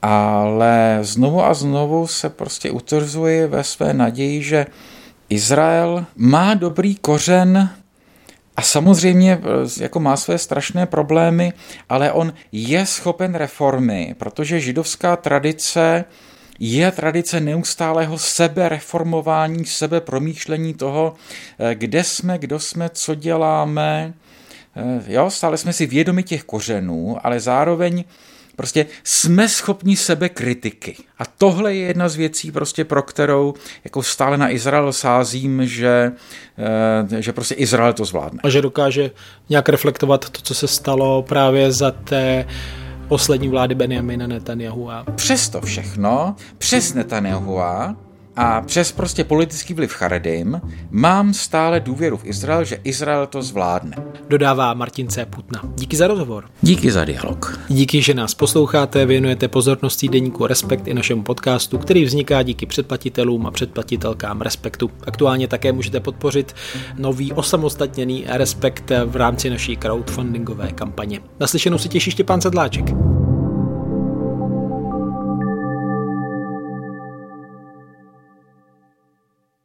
ale znovu a znovu se prostě utvrzuji ve své naději, že Izrael má dobrý kořen a samozřejmě eh, jako má své strašné problémy, ale on je schopen reformy, protože židovská tradice je tradice neustálého sebereformování, sebepromýšlení toho, eh, kde jsme, kdo jsme, co děláme. Eh, jo, stále jsme si vědomi těch kořenů, ale zároveň Prostě jsme schopni sebe kritiky. A tohle je jedna z věcí, prostě pro kterou jako stále na Izrael sázím, že, eh, že prostě Izrael to zvládne. A že dokáže nějak reflektovat to, co se stalo právě za té poslední vlády Benjamina Netanyahu. Přes to všechno, přes Netanyahu a přes prostě politický vliv Charedim mám stále důvěru v Izrael, že Izrael to zvládne. Dodává Martin C. Putna. Díky za rozhovor. Díky za dialog. Díky, že nás posloucháte, věnujete pozornosti deníku Respekt i našemu podcastu, který vzniká díky předplatitelům a předplatitelkám Respektu. Aktuálně také můžete podpořit nový osamostatněný Respekt v rámci naší crowdfundingové kampaně. Naslyšenou si těší Štěpán Sedláček.